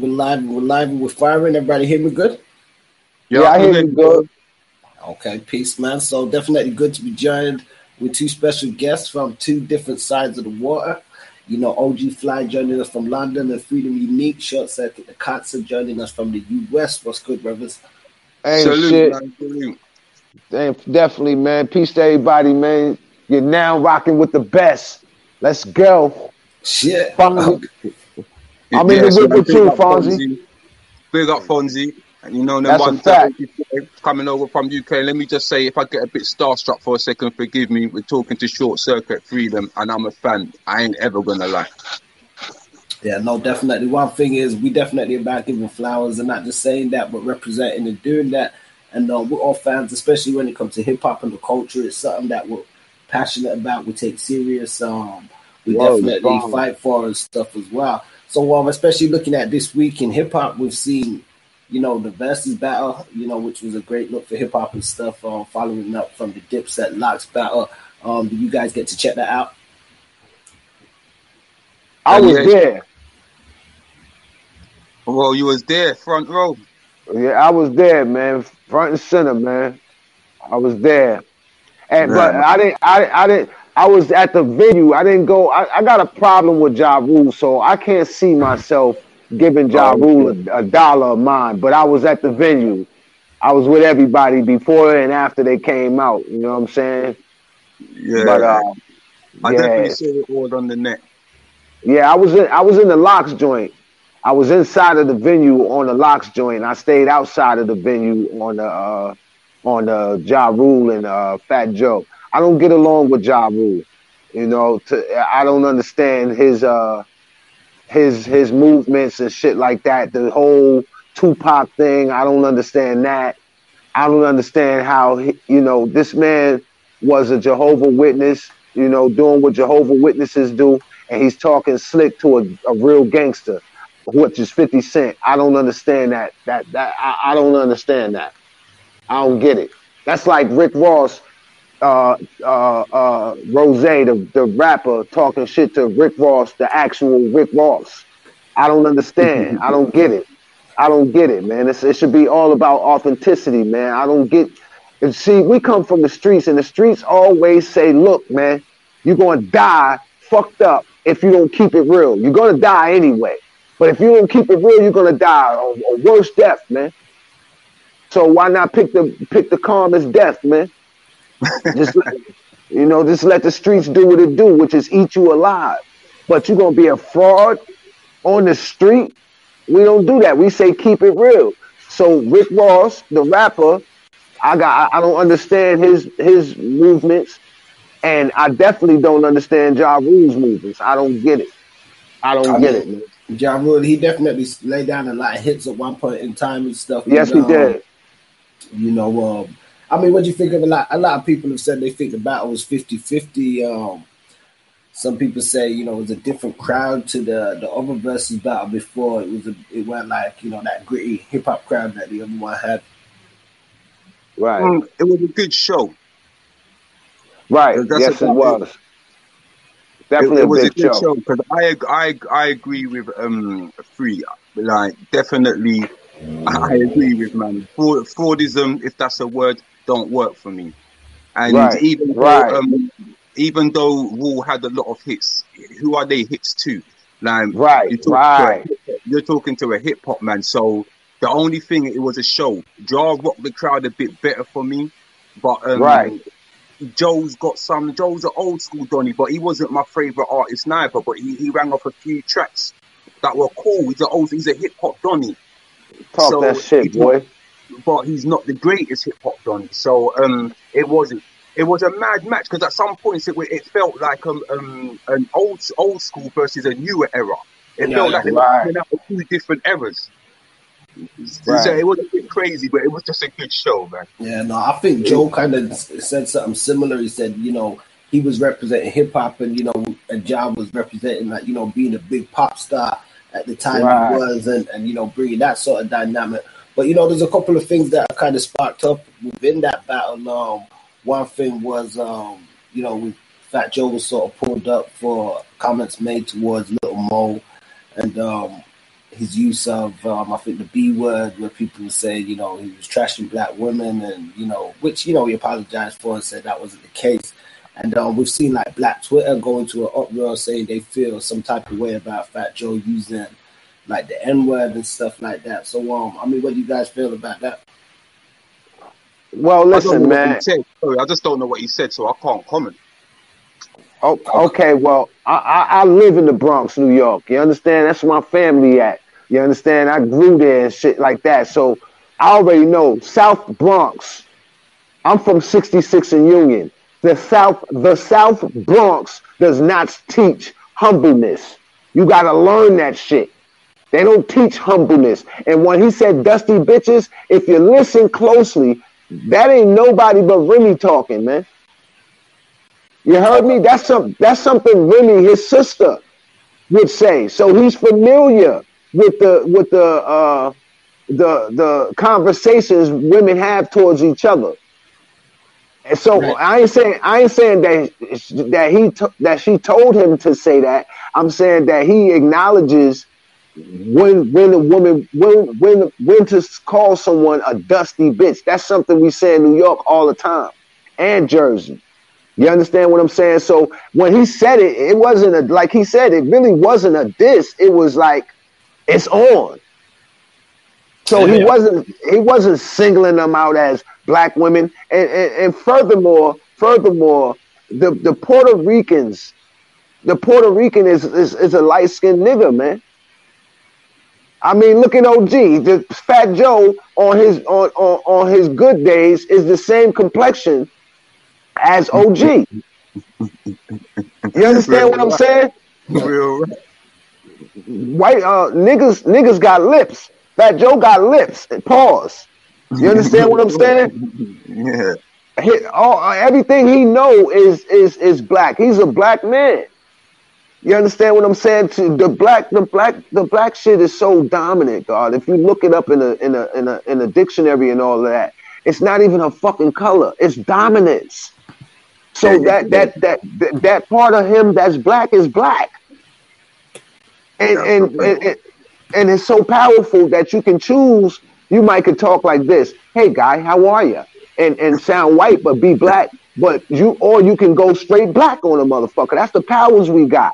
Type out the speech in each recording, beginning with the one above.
We're live. We're live. We're firing. Everybody hear me good? Yeah, I hear you good. Okay, peace, man. So definitely good to be joined with two special guests from two different sides of the water. You know, OG Fly joining us from London and Freedom Unique, Short Circuit the Katsa joining us from the US. What's good, brothers? Hey, shit. Man. Damn, definitely, man. Peace to everybody, man. You're now rocking with the best. Let's go. Shit. Fonzie. I'm in the whip with you, Fonzie. Big up Fonzie. And you know, then one fact. coming over from UK. Let me just say, if I get a bit starstruck for a second, forgive me. We're talking to Short Circuit Freedom, and I'm a fan. I ain't ever gonna lie. Yeah, no, definitely. One thing is, we definitely about giving flowers and not just saying that, but representing and doing that. And uh, we're all fans, especially when it comes to hip hop and the culture. It's something that we're passionate about. We take serious. Um, we Whoa, definitely fight for and stuff as well. So, um, especially looking at this week in hip hop, we've seen you know, the Verzuz battle, you know, which was a great look for hip hop and stuff, um, following up from the Dipset LOX battle. Um, do you guys get to check that out? I was there. Well, you was there, front row. Yeah, I was there, man, front and center, man. I was there, and but I didn't, I, I didn't. I was at the venue. I didn't go. I, I got a problem with Ja Rule, so I can't see myself giving Ja Rule a, a, dollar of mine, but I was at the venue. I was with everybody before and after they came out. You know what I'm saying? Yeah. But uh, I yeah. definitely saw it all on the net. Yeah, I was in. I was in the LOX joint. I was inside of the venue on the LOX joint. I stayed outside of the venue on the uh, on the Ja Rule and uh, Fat Joe. I don't get along with Ja Rule. You know, to, I don't understand his uh, his his movements and shit like that. The whole Tupac thing, I don't understand that. I don't understand how he, you know this man was a Jehovah Witness, you know, doing what Jehovah Witnesses do, and he's talking slick to a, a real gangster, which is Fifty Cent. I don't understand that. That that I, I don't understand that. I don't get it. That's like Rick Ross uh, uh, uh, Rose, the, the rapper, talking shit to Rick Ross, the actual Rick Ross. I don't understand. I don't get it. I don't get it, man. It's, it should be all about authenticity, man. I don't get. And see, we come from the streets, and the streets always say, "Look, man, you're gonna die fucked up if you don't keep it real. You're gonna die anyway. But if you don't keep it real, you're gonna die a, a worse death, man. So why not pick the pick the calmest death, man? Just you know, just let the streets do what it do, which is eat you alive. But you're gonna be a fraud on the street. We don't do that. We say keep it real. So Rick Ross, the rapper, I got I don't understand his his movements, and I definitely don't understand Ja Rule's movements. I don't get it. I don't I get mean, it. Man. Ja Rule, he definitely laid down a lot of hits at one point in time and stuff. Yes, and, he um, did. You know, um, I mean, what do you think of a lot? A lot of people have said they think the battle was 50-50. Um, some people say, you know, it was a different crowd to the the other Verzuz battle before. It was a, it went like, you know, that gritty hip hop crowd that the other one had. Right. Um, it was a good show. Right. Yes, it was. Definitely it, it was a good show because I, I I agree with um free like definitely I agree with man Fraud, fraudism if that's a word don't work for me. And right. even right. though, um, even though Rule had a lot of hits, who are they hits to? Like, right, you're right. To a, you're talking to a hip hop man, so the only thing it was a show. Ja rocked the crowd a bit better for me, but um, right. Joe's got some. Joe's an old school Donny, but he wasn't my favorite artist neither. But he, he rang off a few tracks that were cool. He's an old. He's a hip hop Donny. Talk so that shit, boy but he's not the greatest hip hop Donny. So um, it was it was a mad match because at some points it, it felt like um, um, an old old school versus a newer era. It yeah, felt like right. it was two different eras. Right. So it was a bit crazy, but it was just a good show, man. Yeah, no, I think Joe kind of said something similar. He said, you know, he was representing hip hop, and you know, and John was representing like you know being a big pop star at the time right. he was, and and you know bringing that sort of dynamic. But you know, there's a couple of things that kind of sparked up within that battle. Um, one thing was, um, you know, we, Fat Joe was sort of pulled up for comments made towards Lil' Mo, and um, his use of um, I think the B word, where people were saying you know he was trashing black women, and you know which you know he apologized for and said that wasn't the case. And um, we've seen like Black Twitter going to an uproar saying they feel some type of way about Fat Joe using like the N word and stuff like that. So um, I mean, what do you guys feel about that? Well, listen, man. Sorry, I just don't know what he said, so I can't comment. Oh, okay, well, I, I, I, live in the Bronx, New York. You understand? That's where my family at. You understand? I grew there and shit like that. So I already know South Bronx. I'm from 66 and Union. The South, the South Bronx does not teach humbleness. You got to learn that shit. They don't teach humbleness. And when he said dusty bitches, if you listen closely, that ain't nobody but Remy talking, man. You heard me? That's some that's something Remy, his sister, would say. So he's familiar with the with the uh the the conversations women have towards each other. And so right. I ain't saying I ain't saying that that he that she told him to say that. I'm saying that he acknowledges when when a woman when when when to call someone a dusty bitch. That's something we say in New York all the time and Jersey. You understand what I'm saying? So when he said it, it wasn't a like he said it really wasn't a diss. It was like it's on. So yeah. he wasn't he wasn't singling them out as black women. And, and, and furthermore, furthermore, the, the Puerto Ricans, the Puerto Rican is is, is a light skinned nigga, man. I mean, look at OG. The Fat Joe on his on, on, on his good days is the same complexion as OG. You understand what I'm saying? Real. White uh, niggas niggas got lips. Fat Joe got lips. Pause. You understand what I'm saying? Yeah. He, all, everything he know is is is black. He's a black man. You understand what I'm saying? To the black, the black, the black shit is so dominant, God. If you look it up in a in a in a in a dictionary and all of that, it's not even a fucking color. It's dominance. So that that that that, that part of him that's black is black. And and, and and it's so powerful that you can choose. You might could talk like this. Hey guy, how are you? And and sound white but be black. But you or you can go straight black on a motherfucker. That's the powers we got.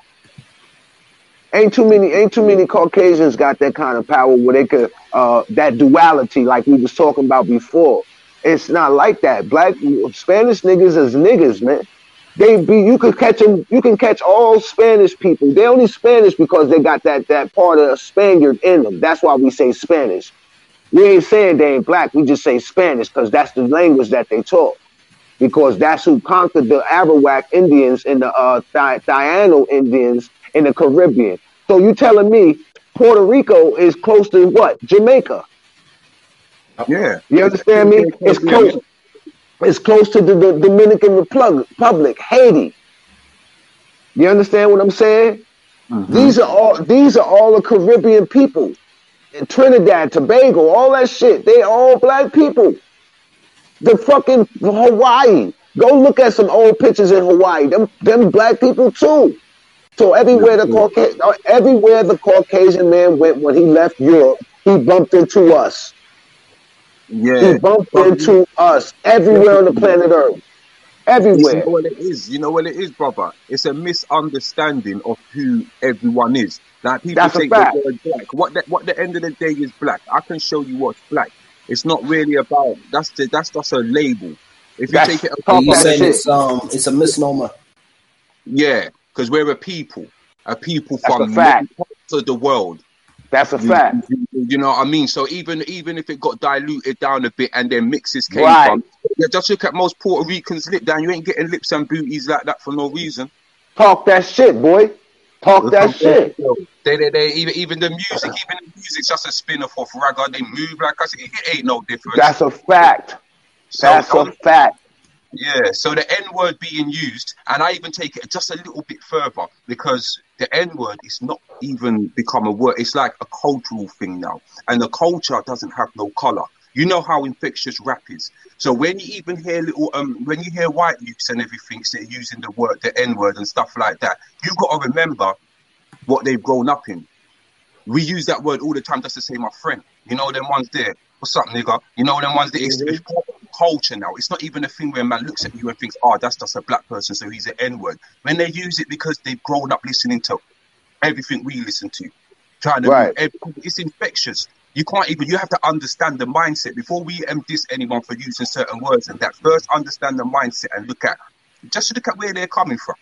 Ain't too many, ain't too many Caucasians got that kind of power where they could uh that duality like we was talking about before. It's not like that. Black Spanish niggas is niggas, man. They be you could catch them. You can catch all Spanish people. They only Spanish because they got that that part of Spaniard in them. That's why we say Spanish. We ain't saying they ain't black. We just say Spanish because that's the language that they talk. Because that's who conquered the Arawak Indians and the uh, Indians in the Caribbean. So you telling me Puerto Rico is close to what? Jamaica. Yeah. You understand me? It's close. It's close to the, the Dominican Republic, Haiti. You understand what I'm saying? Mm-hmm. These are all these are all the Caribbean people. In Trinidad, Tobago, all that shit. They all black people. The fucking Hawaii. Go look at some old pictures in Hawaii. Them them black people too. So everywhere the Caucasian, everywhere the Caucasian man went when he left Europe, he bumped into us. Yeah, he bumped into us everywhere on the planet Earth. Everywhere. You know what it is? You know what it is, brother? It's a misunderstanding of who everyone is. Like people That's think the word black. What the, what the end of the day is black. I can show you what's black. It's not really about that's the, that's just a label. If you that's, take it, apart, you saying it's um it's a misnomer. Yeah, because we're a people, a people That's from many parts of the world. That's a fact. You, you, know what I mean? So even even if it got diluted down a bit and then mixes came right. from, yeah, just look at most Puerto Ricans lip down. You ain't getting lips and booties like that for no reason. Talk that shit, boy. Talk that shit. They, they, they, even, even the music, even the music's just a spin-off of ragga. They move like us. It ain't no difference. That's a fact. So, That's a fact. Yeah, so the N word being used, and I even take it just a little bit further because the N word is not even become a word. It's like a cultural thing now, and the culture doesn't have no color. You know how infectious rap is. So when you even hear little, um, when you hear white youths and everything, they're using the word, the N word and stuff like that, you got to remember what they've grown up in. we use that word all the time just to say my friend. You know them ones there. What's up, nigga? You know them ones there. It's, it's culture now. It's not even a thing where a man looks at you and thinks, oh, that's just a black person, so he's an N-word. When they use it because they've grown up listening to everything we listen to. Trying to Right. it's infectious. You can't even you have to understand the mindset before we um, diss anyone for using certain words and that first understand the mindset and look at just look at where they're coming from.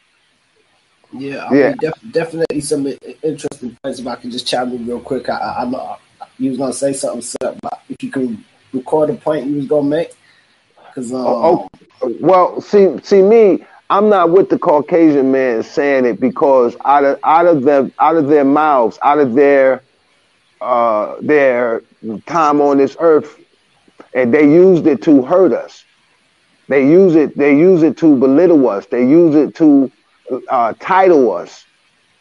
Yeah, I Yeah. Mean, def- definitely some interesting points. If I can just chime in real quick, I, I, I know you was gonna say something, sir, but if you can record a point you was gonna make, because um, Oh, oh, well, see, see me. I'm not with the Caucasian man saying it because out of out of the out of their mouths, out of their uh, their time on this earth, and they used it to hurt us. They use it. They use it to belittle us. They use it to uh, title us,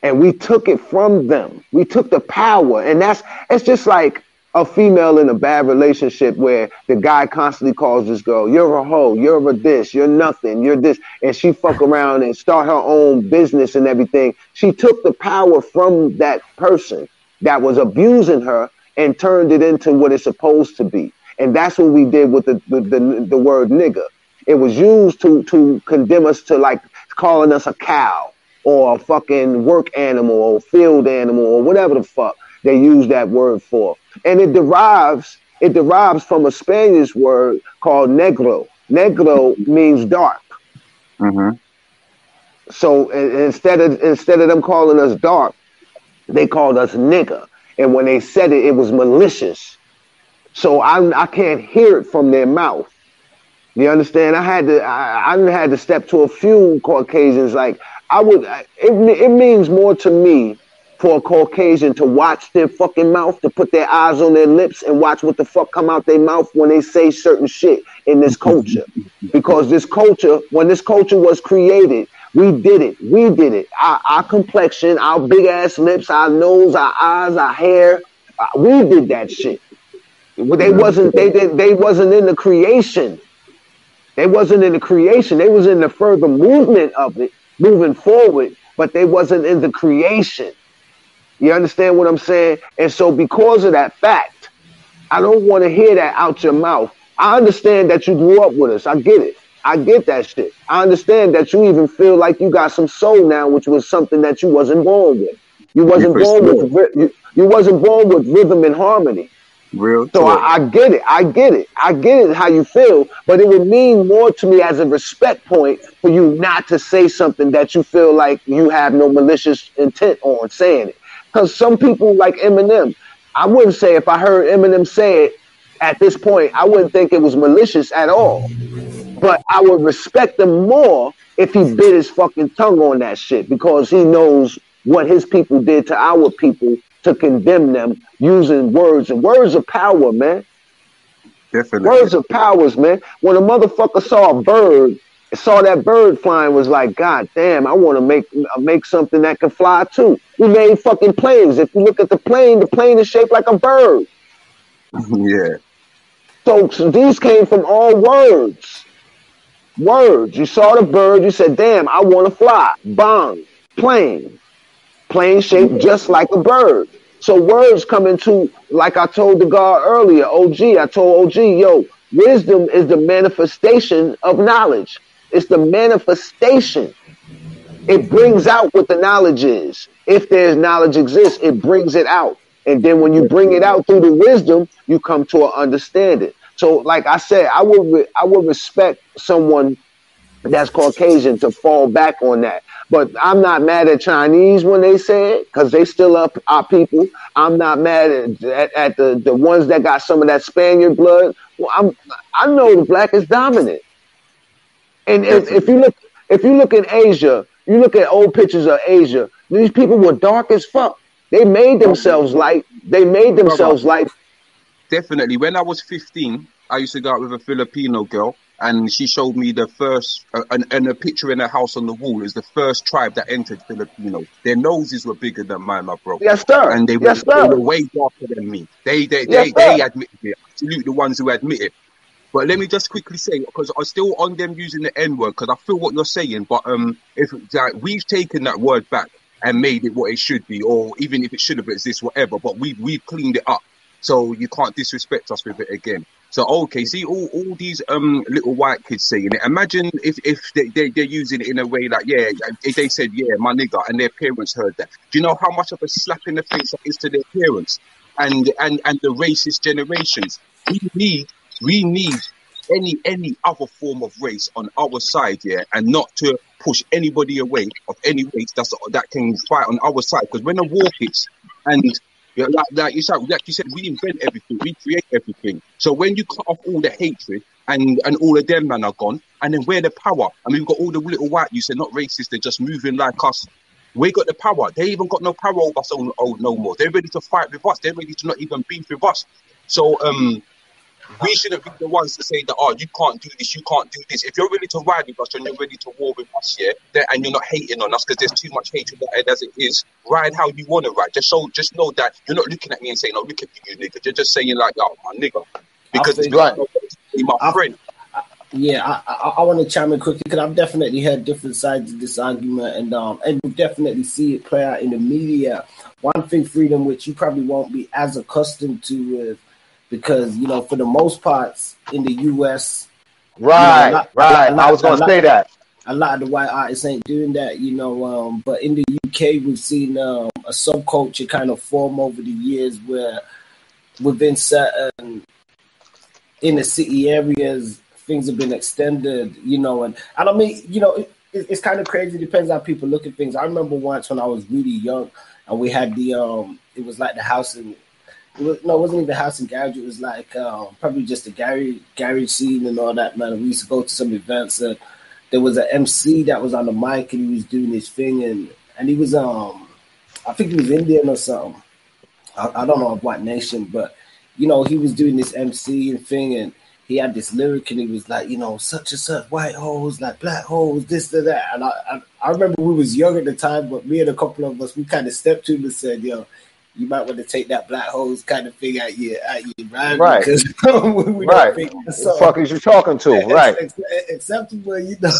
and we took it from them. We took the power, and that's it's just like a female in a bad relationship where the guy constantly calls this girl, "You're a hoe. You're a this. You're nothing. You're this," and she fuck around and start her own business and everything. She took the power from that person that was abusing her and turned it into what it's supposed to be. And that's what we did with the the, the, the word nigga. It was used to to condemn us to like calling us a cow or a fucking work animal or field animal or whatever the fuck they use that word for. And it derives it derives from a Spanish word called negro. Negro means dark. Mm-hmm. So instead of instead of them calling us dark, they called us nigger. And when they said it, it was malicious. So I I can't hear it from their mouth. You understand? I had to I, I had to step to a few Caucasians. Like I would, it it means more to me for a Caucasian to watch their fucking mouth, to put their eyes on their lips and watch what the fuck come out their mouth when they say certain shit in this culture. Because this culture, when this culture was created, we did it. We did it. Our, our complexion, our big ass lips, our nose, our eyes, our hair, uh, we did that shit. They wasn't. They did. They wasn't in the creation. They wasn't in the creation. They was in the further movement of it, moving forward. But they wasn't in the creation. You understand what I'm saying? And so, because of that fact, I don't want to hear that out your mouth. I understand that you grew up with us. I get it. I get that shit. I understand that you even feel like you got some soul now, which was something that you wasn't born with. You wasn't born with you, you wasn't born with rhythm and harmony. Real So. I, I get it. I get it. I get it how you feel, but it would mean more to me as a respect point for you not to say something that you feel like you have no malicious intent on saying it. Because some people like Eminem, I wouldn't say if I heard Eminem say it at this point, I wouldn't think it was malicious at all. But I would respect him more if he bit his fucking tongue on that shit because he knows what his people did to our people to condemn them using words. And words of power, man. Definitely. Words of powers, man. When a motherfucker saw a bird, saw that bird flying, was like, God damn, I want to make uh, make something that can fly too. We made fucking planes. If you look at the plane, the plane is shaped like a bird. yeah. So, so these came from all words. Words. You saw the bird, you said, damn, I want to fly. Bong. Plane. Plane shaped mm-hmm. just like a bird. So words come into, like I told the guy earlier, OG, I told OG, yo, wisdom is the manifestation of knowledge. It's the manifestation. It brings out what the knowledge is. If there's knowledge exists, it brings it out. And then when you bring it out through the wisdom, you come to an understanding. So, like I said, I would re- I would respect someone that's Caucasian to fall back on that. But I'm not mad at Chinese when they say it because they still up our people. I'm not mad at, at, at the, the ones that got some of that Spaniard blood. Well, I'm I know the black is dominant. And if, if you look if you look in Asia, you look at old pictures of Asia, these people were dark as fuck. They made themselves light. They made themselves light. Definitely. When I was 15, I used to go out with a Filipino girl, and she showed me the first, uh, and, and a picture in her house on the wall is the first tribe that entered Filipino. Their noses were bigger than mine, my bro. Yes, sir. And they were, yes, they were way darker than me. They they Yes, they, they sir. admitted it. Salute the ones who admit it. But let me just quickly say, because I'm still on them using the N word, because I feel what you're saying. But um, if like, we've taken that word back, and made it what it should be, or even if it should have existed, whatever. But we we've cleaned it up, so you can't disrespect us with it again. So okay, see all, all these um little white kids saying it. Imagine if if they, they they're using it in a way like yeah, if they said yeah, my nigga, and their parents heard that. Do you know how much of a slap in the face that is to their parents and and and the racist generations? We need we need any any other form of race on our side, yeah, and not to push anybody away of any race that's that can fight on our side. Because when the war hits, and like, like, you said, like you said, we invent everything, we create everything. So when you cut off all the hatred and and all of them men are gone, and then where the power? I mean, we've got all the little white. You said not racist; they're just moving like us. We got the power. They even got no power over us oh, no more. They're ready to fight with us. They're ready to not even beef with us. So um, we shouldn't be the ones to say that, oh, you can't do this, you can't do this. If you're ready to ride with us and you're ready to war with us, yeah, then, and you're not hating on us because there's too much hatred as it is, ride how you want to ride. Just so, just know that you're not looking at me and saying, oh, look at you, nigga. You're just saying like, oh, my nigga. Because it's right. my I, friend. yeah, I, I, I, want to chime in quickly because I've definitely heard different sides of this argument, and um, and we definitely see it play out in the media. One thing, freedom, which you probably won't be as accustomed to with because you know for the most parts in the U.S. Right, you know, lot, right. Lot, I was going to say that a lot of the white artists ain't doing that, you know. Um, but in the UK, we've seen um, a subculture kind of form over the years where within certain inner city areas, things have been extended, you know. And, and I mean, you know, it, it's kind of crazy. It depends how people look at things. I remember once when I was really young, and we had the um, it was like the house in it no, it wasn't even house and garage. It was like um, probably just a garage garage scene and all that. Man, we used to go to some events and there was an MC that was on the mic and he was doing his thing and and he was um I think he was Indian or something. I, I don't know of what nation, but you know he was doing this MC and thing and he had this lyric and he was like, you know, such and such white holes, like black holes, this, and that. And I, I, I remember we was young at the time, but me and a couple of us, we kind of stepped to him and said, yo, you might want to take that black hose kind of thing out your out your mind right. because we right. think the fuck is you talking to? Right. acceptable you know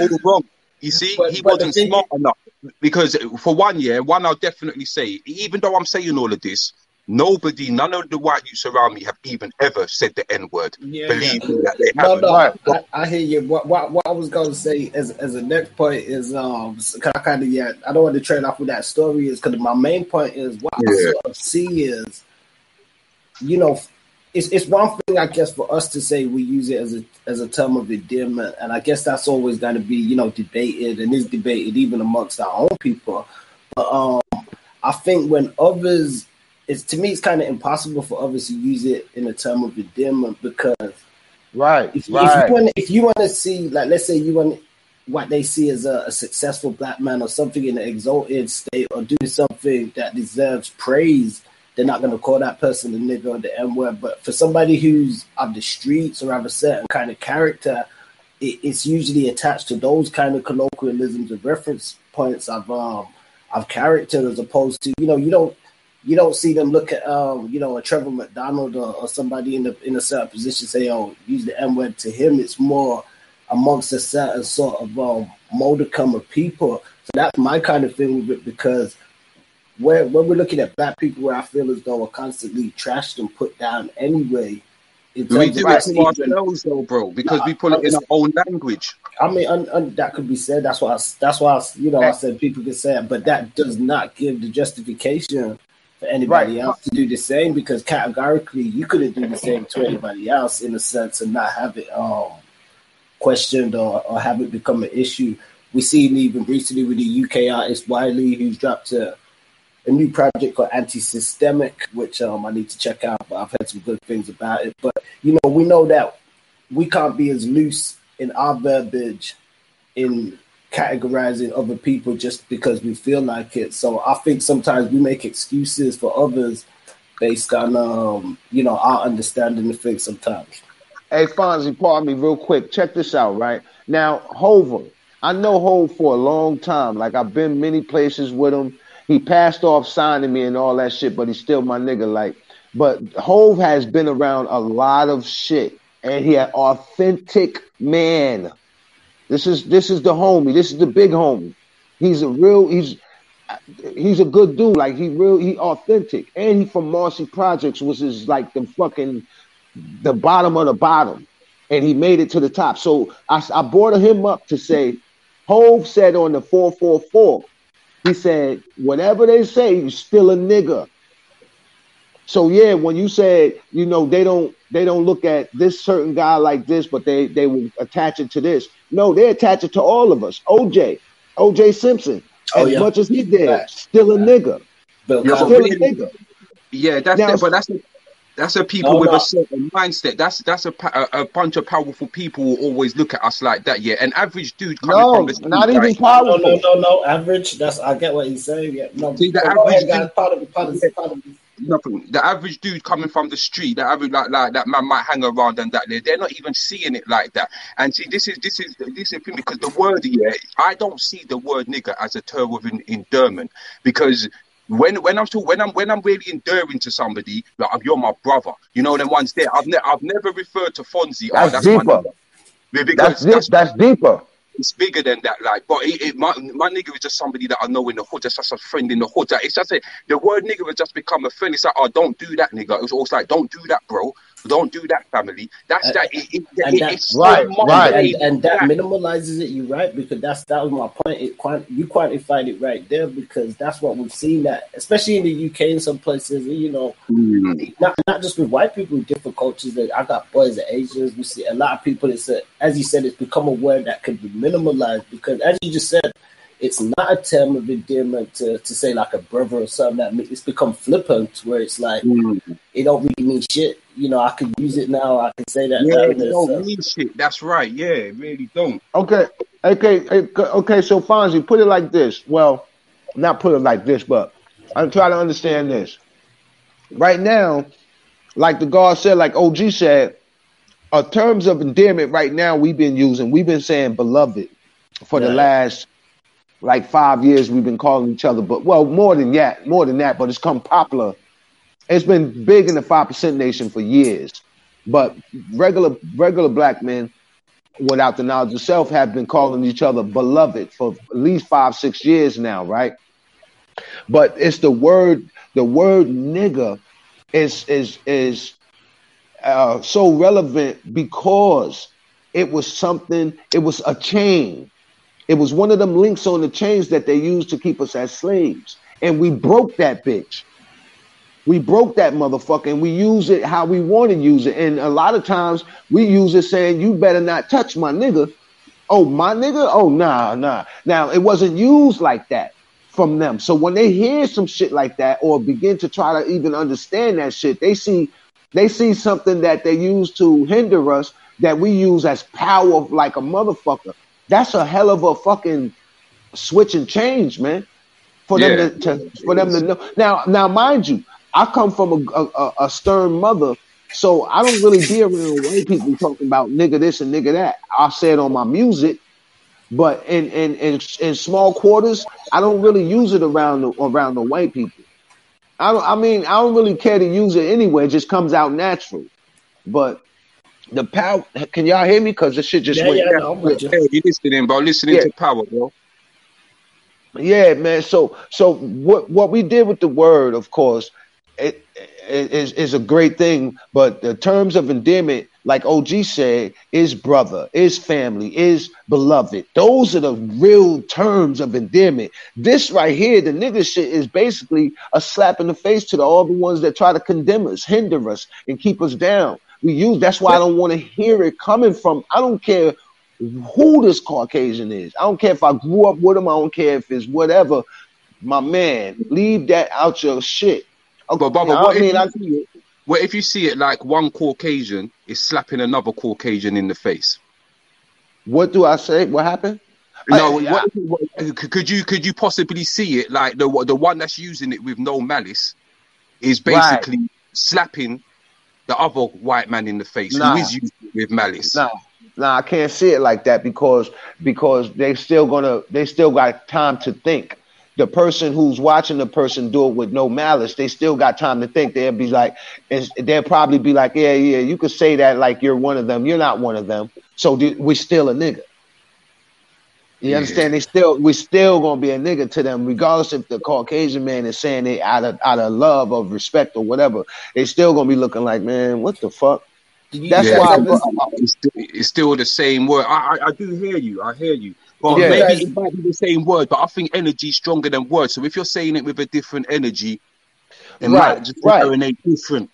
all wrong. You see but, he but wasn't smart enough. Because for one year one I'll definitely say even though I'm saying all of this Nobody, none of the white youths around me have even ever said the N word. Yeah, Believe yeah. me that they no, haven't. No, I, I, hear you. What, what, what I was going to say as, as a next point is, um, I kind of, yeah, I don't want to trade off with that story is because my main point is what yeah. I sort of see is, you know, it's it's one thing I guess for us to say we use it as a as a term of endearment, and I guess that's always going to be you know debated and is debated even amongst our own people. But um, I think when others it's to me it's kind of impossible for others to use it in a term of endearment because right if, right. if you want if you want to see like let's say you want what they see as a, a, successful black man or something in an exalted state or doing something that deserves praise they're not going to call that person a nigga or the n word but for somebody who's of the streets or have a certain kind of character it, it's usually attached to those kind of colloquialisms and reference points of um of character as opposed to you know you don't you don't see them look at um, you know a Trevor McDonald or, or, somebody in the in a certain position say, "Oh, use the M word." To him, it's more amongst a certain sort of um, modicum of people. So that's my kind of thing with it because where when we're looking at black people, where I feel as though we're constantly trashed and put down anyway. We do it to ourselves, though, bro, because we put it in our own language. I mean, un, un, that could be said. That's why. I, that's why I, you know I said people can say it, but that does not give the justification for anybody right. else to do the same because categorically you couldn't do the same to anybody else in a sense and not have it um, questioned or, or have it become an issue. We seen even recently with the UK artist Wiley who's dropped a, a new project called Anti-Systemic, which um, I need to check out, but I've heard some good things about it. But you know, we know that we can't be as loose in our verbiage in categorizing other people just because we feel like it. So I think sometimes we make excuses for others based on um, you know, our understanding of things sometimes. Hey Fonzie, pardon me real quick. Check this out, right? Now, Hova, I know Hove for a long time. Like I've been many places with him. He passed off signing me and all that shit, but he's still my nigga. Like, but Hove has been around a lot of shit, and he an authentic man. This is this is the homie. This is the big homie. He's a real. He's he's a good dude. Like he real, he authentic, and he from Marcy Projects, which is like the fucking the bottom of the bottom, and he made it to the top. So I, I brought him up to say, Hove said on the four four four, he said, whatever they say, you still a nigga. So yeah, when you said, you know, they don't they don't look at this certain guy like this, but they they will attach it to this. No, they attach it to all of us. OJ, OJ Simpson, oh, as yeah. much as he did, right. still a nigga. But still a nigga. Yeah, that's now, but that's that's a people no, with no. a certain mindset. That's that's a, a, a bunch of powerful people will always look at us like that. Yeah, an average dude coming no, from the not even powerful. No, no, no, no, average. That's I get what he's saying. Yeah, no. See, the average dude, part of the part of, part of nothing. The average dude coming from the street, the average like like that man might hang around and that they're not even seeing it like that. And see, this is this is this is because the word yeah, I don't see the word nigger as a term of endearment because when when I'm still when I'm when I'm really enduring to somebody, like you're my brother. You know them ones there. I've ne- I've never referred to Fonzie. That's, oh, that's deeper. Because that's, that's, that's deeper. It's bigger than that, like. But it, it, my my nigga is just somebody that I know in the hood. Just, just a friend in the hood. It's just a, the word nigga has just become a friend. It's like, oh, don't do that, nigga. It's also like, don't do that, bro. Don't do that, family. That's uh, that. It, it, it, that it's right, so right, and, and that, that, minimalizes it. You right because that's that was my point. It quant, you quantified it right there because that's what we've seen that, especially in the UK in some places. You know, mm. not not just with white people, with different cultures. That I got boys that Asians. We see a lot of people. It's a, as you said, it's become a word that can be minimalized because, as you just said, it's not a term of endearment to, to say like a brother or something that it's become flippant where it's like mm. it don't really mean shit. You know, I can use it now. I can say that. Yeah, it don't so. mean shit. That's right. Yeah, it really don't. Okay, okay, okay. So Fonzie, put it like this. Well, not put it like this, but I'm trying to understand this. Right now, like the guard said, like OG said, uh, terms of endearment right now we've been using, we've been saying beloved for yeah. the last like five years we've been calling each other, but well, more than that, more than that, but it's come popular. It's been big in the five percent nation for years, but regular regular black men, without the knowledge of self, have been calling each other beloved for at least five six years now, right? But it's the word the word nigga is is is uh, so relevant because it was something. It was a chain it was one of them links on the chains that they used to keep us as slaves. And we broke that bitch. We broke that motherfucker and we use it how we want to use it. And a lot of times we use it saying, you better not touch my nigga. Oh, my nigga? Oh, nah, nah. Now, it wasn't used like that from them. So when they hear some shit like that or begin to try to even understand that shit, they see they see something that they use to hinder us that we use as power like a motherfucker. That's a hell of a fucking switch and change, man. For yeah, them to, to for them to know. Now, now, mind you, I come from a, a, a stern mother, so I don't really be around white people talking about nigga this and nigga that. I say it on my music, but in in in, in small quarters, I don't really use it around the, around the white people. I don't, I mean, I don't really care to use it anyway. It just comes out natural. But the power. Can y'all hear me? Because this shit just yeah, went yeah, down. No, you. you listening, bro? Listening yeah. to power, bro. Yeah, man. So, so what what we did with the word, of course, it, it is is a great thing. But the terms of endearment, like OG said, is brother, is family, is beloved. Those are the real terms of endearment. This right here, the nigga shit, is basically a slap in the face to the, all the ones that try to condemn us, hinder us, and keep us down we use. That's why I don't want to hear it coming from. I don't care who this Caucasian is. I don't care if I grew up with him. I don't care if it's whatever. My man, leave that out your shit. Okay, but Baba, what, I mean, if you, I, what if you see it like one Caucasian is slapping another Caucasian in the face? What do I say? What happened? No, I, what, what, could you could you possibly see it like the the one that's using it with no malice is basically right. slapping the other white man in the face nah. who is used with malice. Nah, nah, I can't see it like that because because they still gonna they still got time to think. The person who's watching the person do it with no malice, they still got time to think. They'll be like, they'll probably be like, yeah, yeah, you could say that like you're one of them. You're not one of them. So we're still a nigga. You yeah. understand? They still we still gonna be a nigga to them, regardless if the Caucasian man is saying it out of out of love of respect or whatever. They still gonna be looking like, man, what the fuck? That's yeah, why it's still, it's still, the same word. I, I, I do hear you. I hear you. But yeah, maybe it might be the same word, but I think energy is stronger than words. So if you're saying it with a different energy, it right, might just right. different.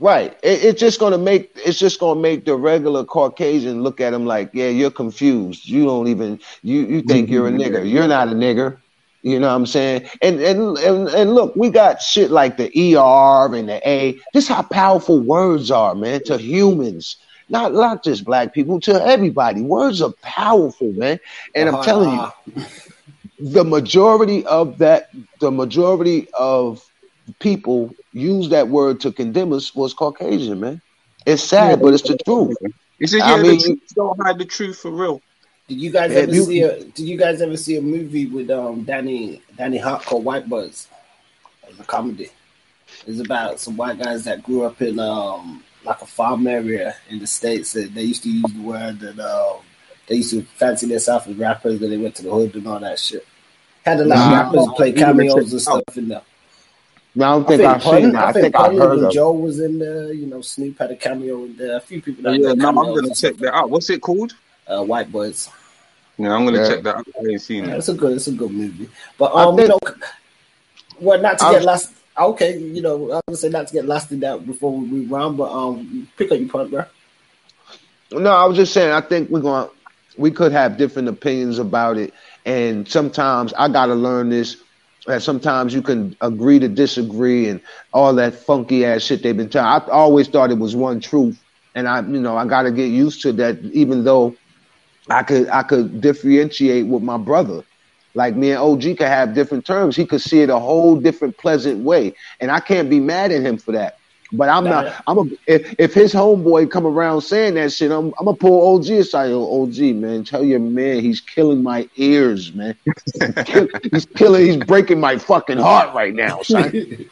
Right. It, it's just gonna make it's just gonna make the regular Caucasian look at him like, yeah, you're confused. You don't even you you think you're a nigger. You're not a nigger. You know what I'm saying? And and and, and look, we got shit like the ER and the A. This how powerful words are, man, to humans. Not not just black people, to everybody. Words are powerful, man. And I'm uh, telling you, the majority of that, the majority of people use that word to condemn us was Caucasian, man. It's sad, but it's the truth. It's just, yeah, I mean, the truth don't hide the truth for real. Did you guys ever you, see a Did you guys ever see a movie with um Danny Danny Hoch called White Boys? It's a comedy. It's about some white guys that grew up in um like a farm area in the states. That they used to use the word that um they used to fancy themselves as rappers, and they went to the hood and all that shit. Had a lot of rappers play cameos and stuff in there. No, I don't think, I have seen that. I, I think, think I heard of. Joe was in there. You know, Snoop had a cameo in there. A few people. That yeah, no, I'm gonna check that out. What's it called? Uh, White Boys. Yeah, I'm gonna yeah. check that. out. I ain't seen yeah, it. It's a good. It's a good movie. But um, think, you know, well, not to get lost. Okay, you know, I was gonna say not to get lost in that before we move on, but um, pick up your point, bro. No, I was just saying. I think we're going. to We could have different opinions about it, and sometimes I got to learn this that sometimes you can agree to disagree and all that funky ass shit they've been telling. I always thought it was one truth, and I, you know, I got to get used to that. Even though I could, I could differentiate with my brother. Like me and OG could have different terms. He could see it a whole different, pleasant way, and I can't be mad at him for that. But I'm not. I'm a. If, if his homeboy come around saying that shit, I'm. I'm gonna pull OG aside. OG, man, tell your man he's killing my ears, man. he's killing. He's breaking my fucking heart right now, son.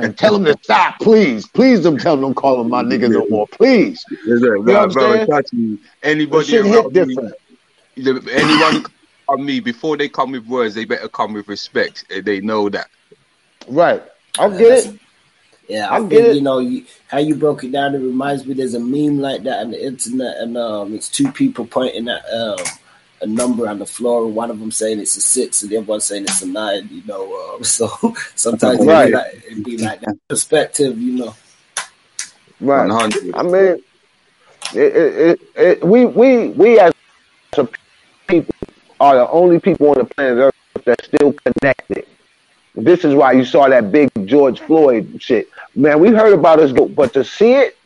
and tell him to stop, please. Please don't tell him don't call him my nigga no more, please. Yes, sir. You know brother, anybody around me, anyone on me before they come with words, they better come with respect. They know that. Right. I'll get it. Yeah, I, I think you know you, how you broke it down. It reminds me there's a meme like that on the internet, and um, it's two people pointing at um, a number on the floor, and one of them saying it's a six, and the other one saying it's a nine. You know, um, so sometimes right. it, be like, it be like that perspective. You know, right? 100. I mean, it, it, we we we as people are the only people on the planet Earth that's still connected this is why you saw that big George Floyd shit. Man, we heard about us, but to see it,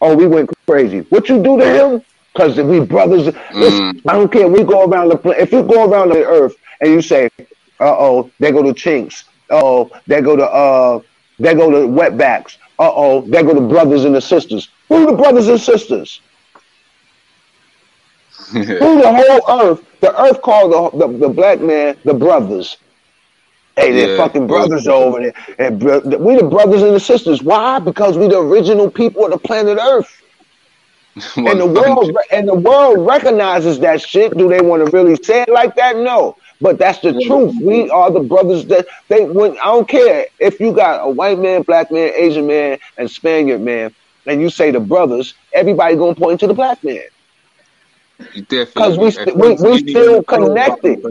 oh, we went crazy. What you do to him? Because we brothers. Mm. I don't care. We go around the planet. if you go around the earth and you say, "Uh oh, they go to chinks. oh, they go to, uh, there go to wetbacks. Uh oh, they go to brothers and the sisters. Who the brothers and sisters? Who the whole earth? The earth called the, the, the black man the brothers. Hey, they're yeah, fucking brothers over there. And we the brothers and the sisters. Why? Because we the original people of the planet Earth. and the world and the world recognizes that shit. Do they want to really say it like that? No. But that's the truth. We are the brothers that they when I don't care if you got a white man, black man, Asian man, and Spaniard man, and you say the brothers, everybody gonna point to the black man. Because we, we, we still connected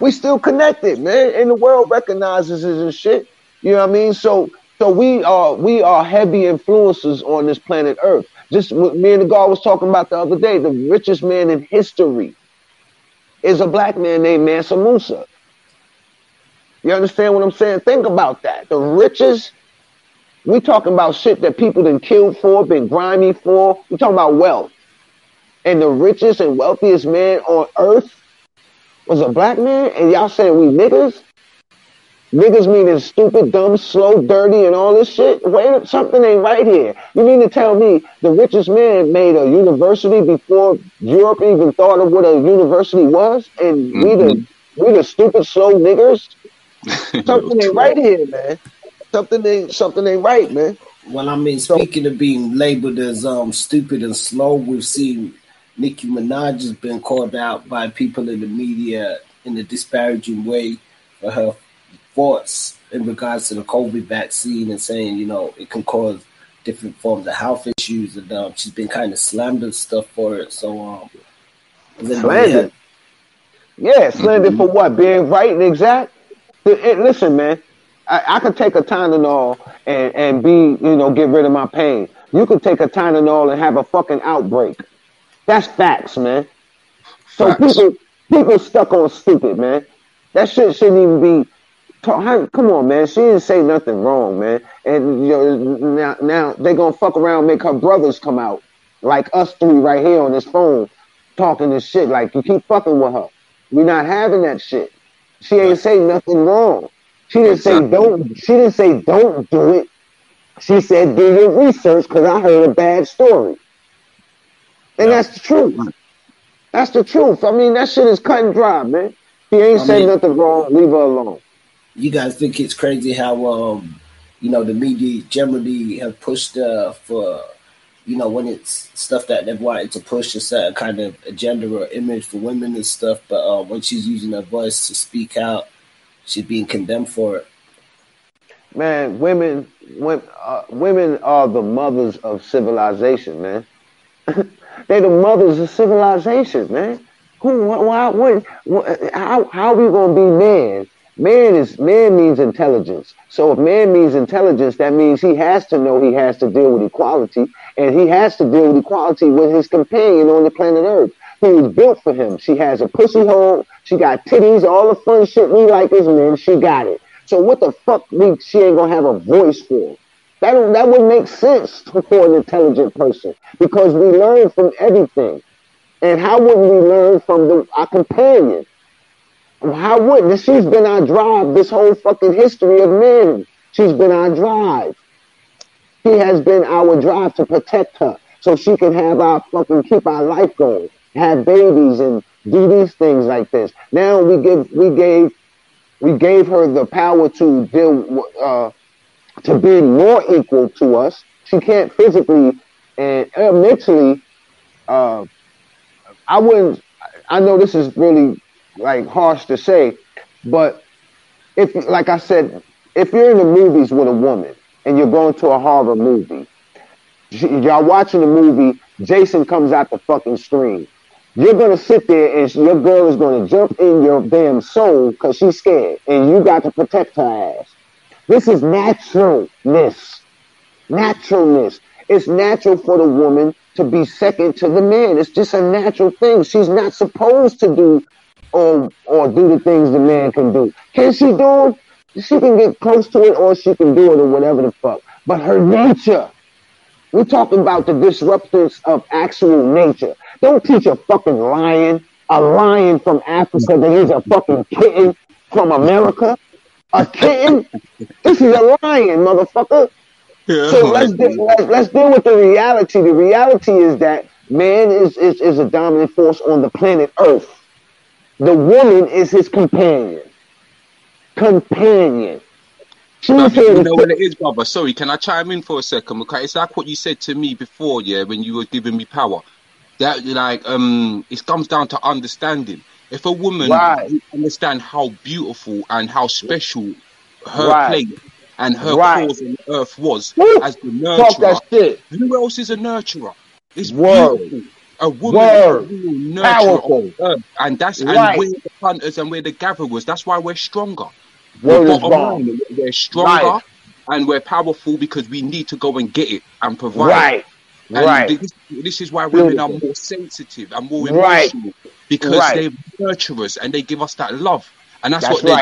we still connected, man. And the world recognizes us and shit. You know what I mean? So so we are we are heavy influences on this planet Earth. Just what me and the guy was talking about the other day. The richest man in history is a black man named Mansa Musa. You understand what I'm saying? Think about that. The richest. We talking about shit that people been killed for, been grimy for. We talking about wealth. And the richest and wealthiest man on earth was a black man, and y'all saying we niggas? Niggas meaning stupid, dumb, slow, dirty, and all this shit. Wait, something ain't right here. You mean to tell me the richest man made a university before Europe even thought of what a university was, and mm-hmm. we the mm-hmm. we the stupid, slow niggers? something ain't right here, man. Something ain't something ain't right, man. Well, I mean, speaking so, of being labeled as um stupid and slow, we've seen Nicki Minaj has been called out by people in the media in a disparaging way for her thoughts in regards to the COVID vaccine and saying, you know, it can cause different forms of health issues, and um, she's been kind of slammed and stuff for it. So, um, slander, yeah, slander mm-hmm. for what? Being right and exact. listen, man, I, I could take a Tylenol and and be, you know, get rid of my pain. You could take a Tylenol and have a fucking outbreak. That's facts, man. So facts. people people stuck on stupid, man. That shit shouldn't even be Talk, come on, man. She didn't say nothing wrong, man. And you know, now, now they gonna fuck around, make her brothers come out, like us three right here on this phone, talking this shit. Like you keep fucking with her. We're not having that shit. She ain't say nothing wrong. She didn't say don't. She didn't say don't do it. She said do your research because I heard a bad story, and that's the truth. That's the truth. I mean, that shit is cut and dry, man. He ain't I say mean, nothing wrong. Leave her alone you guys think it's crazy how um you know the media generally have pushed uh for you know when it's stuff that they've wanted to push a certain kind of agenda or image for women and stuff, but uh, when she's using her voice to speak out, she's being condemned for it. Man, women, women, uh, women are the mothers of civilization, man. They're the mothers of civilization, man. Who, why, what, how, how are we gonna be men Man is man means intelligence. So if man means intelligence, that means he has to know he has to deal with equality, and he has to deal with equality with his companion on the planet Earth, who was built for him. She has a pussy hole, she got titties, all the fun shit we like as men. She got it. So what the fuck we she ain't gonna have a voice for? That that would make sense for an intelligent person because we learn from everything. And how wouldn't we learn from the, our companion? How wouldn't? She's been our drive this whole fucking history of men. She's been our drive. He has been our drive to protect her so she can have our fucking keep our life going, have babies and do these things like this. Now we give we gave we gave her the power to deal uh, to be more equal to us. She can't physically and uh, mentally. Uh, I wouldn't. I know this is really like harsh to say, but if like I said, if you're in the movies with a woman and you're going to a horror movie, y'all watching the movie, Jason comes out the fucking screen. You're gonna sit there and your girl is gonna jump in your damn soul because she's scared, and you got to protect her ass. This is naturalness. Naturalness. It's natural for the woman to be second to the man. It's just a natural thing. She's not supposed to do or or do the things the man can do. Can she do it? She can get close to it or she can do it or whatever the fuck. But her nature, we're talking about the disruptors of actual nature. Don't teach a fucking lion, a lion from Africa that is a fucking kitten from America. A kitten? this is a lion, motherfucker. Yeah, so let's, de- let's, let's deal with the reality. The reality is that man is, is, is a dominant force on the planet Earth. The woman is his companion. Companion. She's here you know what it is, brother. Sorry, can I chime in for a second? Okay, it's like what you said to me before, yeah, when you were giving me power. That like um, it comes down to understanding. If a woman right. understand how beautiful and how special her right. place and her right. cause on earth was Woo! as the nurturer, who else is a nurturer? It's Whoa. beautiful a woman Word. Powerful. and that's right. and we're the hunters and we're the gatherers. That's why we're stronger. Word we're, line, we're stronger right. and we're powerful because we need to go and get it and provide. Right. And right. This, this, is why women are more sensitive and more emotional right. because right. they nurture us and they give us that love, and that's, that's what they're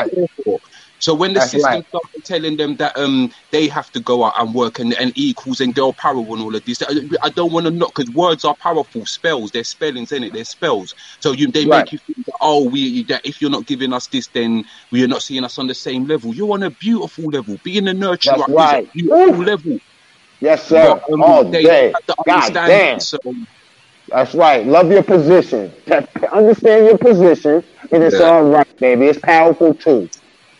for. So when the That's system right. started telling them that um they have to go out and work and, and equals and girl power and all of this, I, I don't want to knock because words are powerful. Spells, they're spellings in it, they're spells. So you they right. make you think that oh we that if you're not giving us this, then we are not seeing us on the same level. You're on a beautiful level. Being a nurturer That's right. is a beautiful Ooh. level. Yes, sir. But, um, All day. God damn. So, that's right. Love your position. Understand your position, and it's yeah. all right, baby. It's powerful too.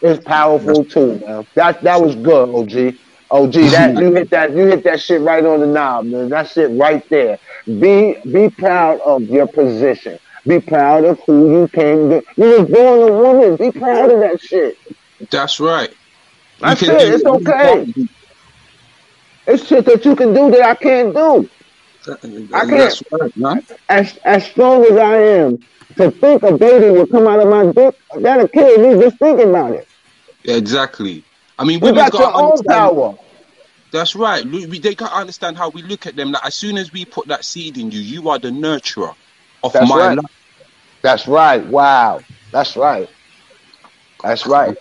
It's powerful too, man. That that was good, OG. Gee, that you hit that you hit that shit right on the knob, man. That shit right there. Be be proud of your position. Be proud of who you came to. You was born a woman. Be proud of that shit. That's right. That's it. It's okay. It's shit that you can do that I can't do. I can't. Right. As as strong as I am, to think a baby will come out of my dick, that'll kill me just thinking about it. Exactly. I mean, we got your own power. That's right. We, they can't understand how we look at them. Like as soon as we put that seed in you, you are the nurturer of That's my right. life. That's right. Wow. That's right. That's right.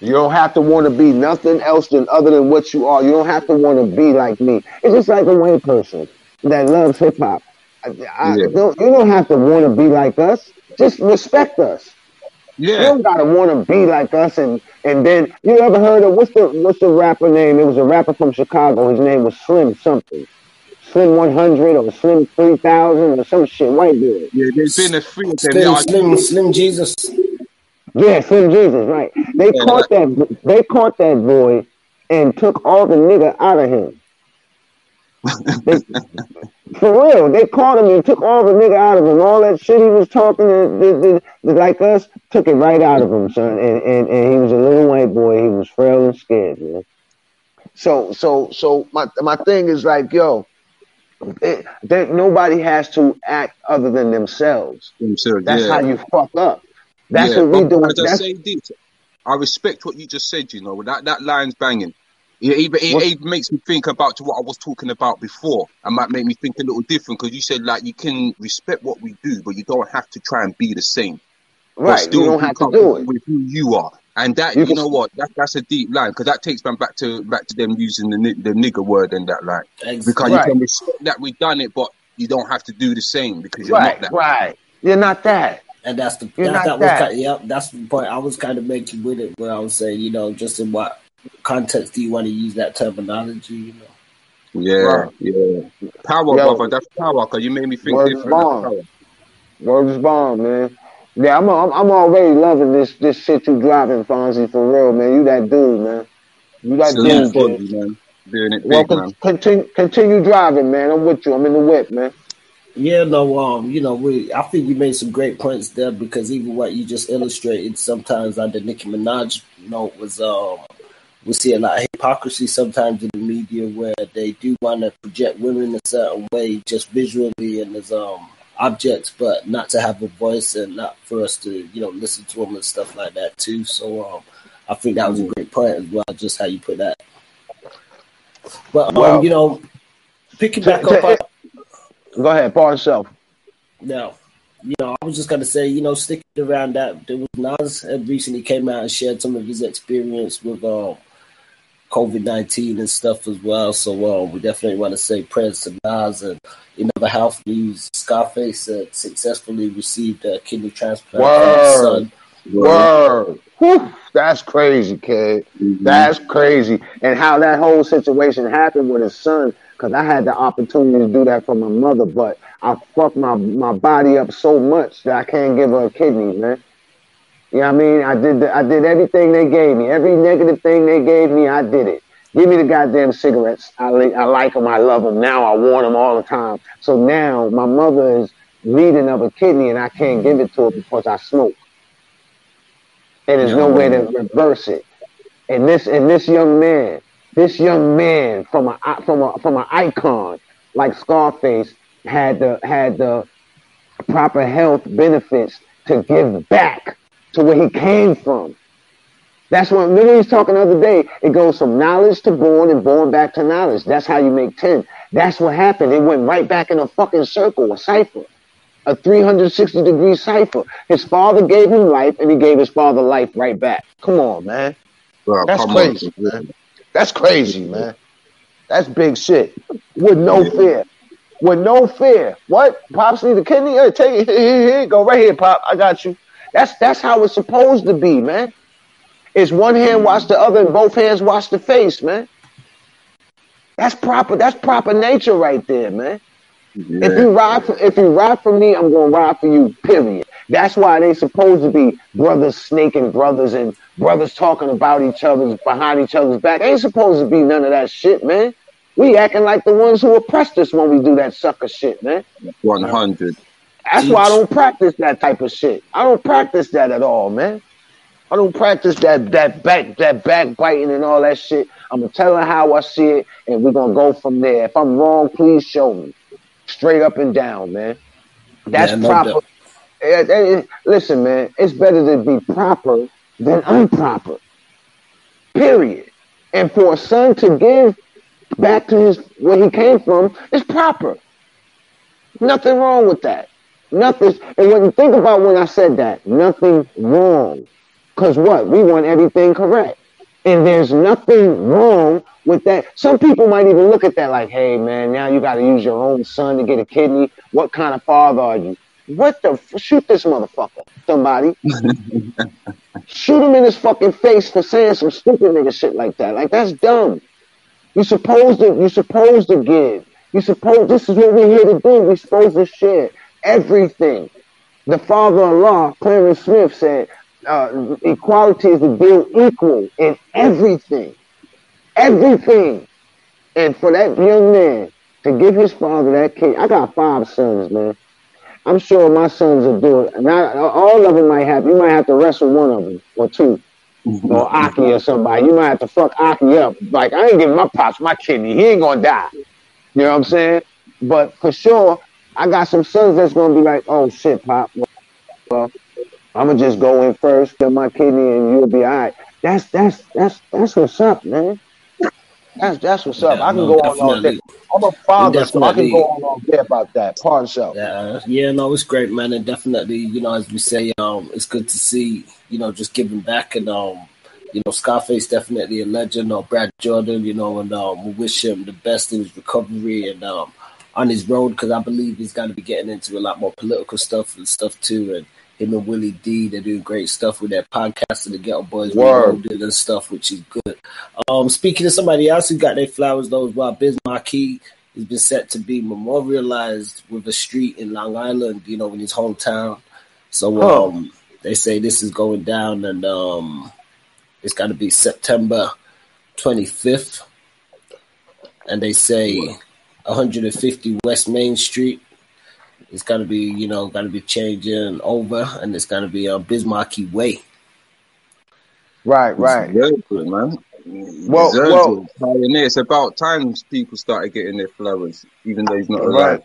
You don't have to want to be nothing else than other than what you are. You don't have to want to be like me. It's just like a white person that loves hip hop. I, I Yeah. don't, you don't have to want to be like us. Just respect us. You don't gotta want to be like us. And and then you ever heard of what's the what's the rapper name? It was a rapper from Chicago. His name was Slim something. Slim 100 or Slim 3000 or some shit. White dude. yeah. There's been a few of them. Slim, Slim, Slim Jesus. Yeah, Slim Jesus, right. They Yeah, caught that they caught that boy and took all the nigga out of him. They- for real, they caught him and took all the nigga out of him. All that shit he was talking uh, to, to- like us, took it right out of him, son. And, and and he was a little white boy. He was frail and scared, man. So so so my my thing is like, yo, eh, it, that nobody has to act other than themselves. themselves, That's yeah. how you fuck up. That's Yeah, what we do. I That's say this, I respect what you just said. You know that that line's banging. It even it, What- it makes me think about to what I was talking about before. It might make me think a little different because you said like you can respect what we do, but you don't have to try and be the same. Right. still You don't have to do it. with who you are. And that You you, can- know what that, that's a deep line because that takes me back to back to them using the ni- the nigger word and that line Ex- because Right. you can respect that we've done it, but you don't have to do the same because you're Right, not that. right. You're not that. And that's the You're that, not that was kind of, yep, that's the point I was kind of making with it where I was saying, you know, just in what context do you want to use that terminology, you know? Yeah, Right. yeah. Power, Yo. brother. That's power because you made me think Word is different. That's born. power. Bomb, man. Yeah, I'm, I'm I'm already loving this this shit you driving, Fonzie, for real, man. You that dude, man. You that Salute dude, man. Man. Doing it Well, big, con- man. continue continue driving, man. I'm with you. I'm in the whip, man. Yeah, no, um, you know, we I think you made some great points there because even what you just illustrated sometimes on the Nicki Minaj note was um we see a lot of hypocrisy sometimes in the media where they do want to project women in a certain way just visually and as um objects, but not to have a voice and not for us to, you know, listen to them and stuff like that too. So um I think that was a great point as well, just how you put that. But um, Well- you know, picking back to- up on Go ahead, par yourself. No, you know, I was just gonna say, you know, sticking around that, there was Nas had recently came out and shared some of his experience with um, COVID nineteen and stuff as well. So um, we definitely want to say prayers to Nas and in other health news, Scarface had successfully received a kidney transplant Word. son. Word. Whew, that's crazy, kid. Mhm. That's crazy. And how that whole situation happened with his son, because I had the opportunity to do that for my mother, but I fucked my, my body up so much that I can't give her a kidney, man. You know what I mean? I did the, I did everything they gave me. Every negative thing they gave me, I did it. Give me the goddamn cigarettes. I, li- I like them. I love them. Now I want them all the time. So now my mother is needing of a kidney and I can't give it to her because I smoke. And there's no way to reverse it. And this and this young man, this young man from a from a from an icon like Scarface had the had the proper health benefits to give back to where he came from. That's what remember he was talking the other day. It goes from knowledge to born and born back to knowledge. That's how you make 10. That's what happened. It went right back in a fucking circle, a cipher. A 360 degree cipher. His father gave him life and he gave his father life right back. Come on, man. Bro, That's come crazy, man. That's crazy, man. That's big shit. With no Yeah. fear. With no fear. What? Pops need a kidney? Hey, take it. Here, here, here. Go right here, Pop. I got you. That's that's how it's supposed to be, man. It's one hand wash the other and both hands wash the face, man. That's proper. That's proper nature right there, man. on. If you ride for if you ride for me, I'm gonna ride for you. Period. That's why they supposed to be brothers snaking brothers and brothers talking about each other's behind each other's back. Ain't supposed to be none of that shit, man. We acting like the ones who oppressed us when we do that sucker shit, man. One hundred. That's why I don't practice that type of shit. I don't practice that at all, man. I don't practice that that back that backbiting and all that shit. I'm gonna tell her how I see it, and we're gonna go from there. If I'm wrong, please show me. Straight up and down, man. That's yeah, proper. No listen, man, it's better to be proper than improper. Period. And for a son to give back to his where he came from is proper. Nothing wrong with that. Nothing. And when you think about when I said that, nothing wrong. Because what? We want everything correct. And there's nothing wrong with that. Some people might even look at that like, hey, man, now you got to use your own son to get a kidney. What kind of father are you? What the? F- shoot this motherfucker, somebody. shoot him in his fucking face for saying some stupid nigga shit like that. Like, that's dumb. You supposed to, you're supposed to give. You supposed, this is what we're here to do. We're supposed to share everything. The Father Allah, Clarence Smith, said, uh, equality is to deal equal in everything. Everything. And for that young man to give his father that kid, I got five sons, man. I'm sure my sons will do it. Not all of them might have. You might have to wrestle one of them or two, mm-hmm. or Aki or somebody. You might have to fuck Aki up. Like I ain't giving my pops my kidney. He ain't gonna die. You know what I'm saying? But for sure, I got some sons that's gonna be like, "Oh shit, pop." Well, I'm gonna just go in first, get my kidney, and you'll be all right. That's that's that's that's what's up, man. That's that's what's up. Yeah, I can no, go on all day. I'm a father, so I can go on all day about that. Part yourself. Yeah, yeah, no, it's great, man, and definitely, you know, as we say, um, it's good to see, you know, just giving back, and um, you know, Scarface definitely a legend, or Brad Jordan, you know, and um, we wish him the best in his recovery and um, on his road because I believe he's going to be getting into a lot more political stuff and stuff too, and him and Willie D. They're doing great stuff with their podcast and the Geto Boys Reloaded and stuff, which is good. Um, speaking of somebody else who got their flowers though as well, Biz Markie has been set to be memorialized with a street in Long Island, you know, in his hometown. So um, they say this is going down, and um, it's got to be September 25th. And they say 150 West Main Street it's to be, you know, gonna be changing over, and it's gonna be a Biz Markie way. Right, right. Very good, man. Well, well, pioneer. It's about time people started getting their flowers, even though he's not alive.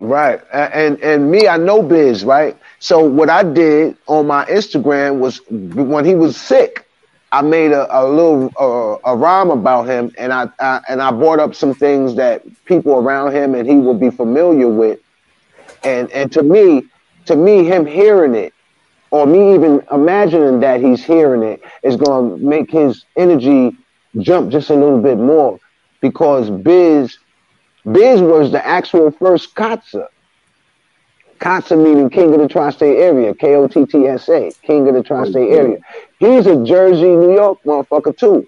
Right, right. And and me, I know Biz, right? So what I did on my Instagram was when he was sick, I made a, a little uh, a rhyme about him, and I, I and I brought up some things that people around him and he will be familiar with and and to me, to me, him hearing it, or me even imagining that he's hearing it, is going to make his energy jump just a little bit more, because Biz, Biz was the actual first Kotsa. Kotsa meaning King of the Tri-State Area, K-O-T-T-S-A, King of the Tri-State Area. He's a Jersey, New York motherfucker too.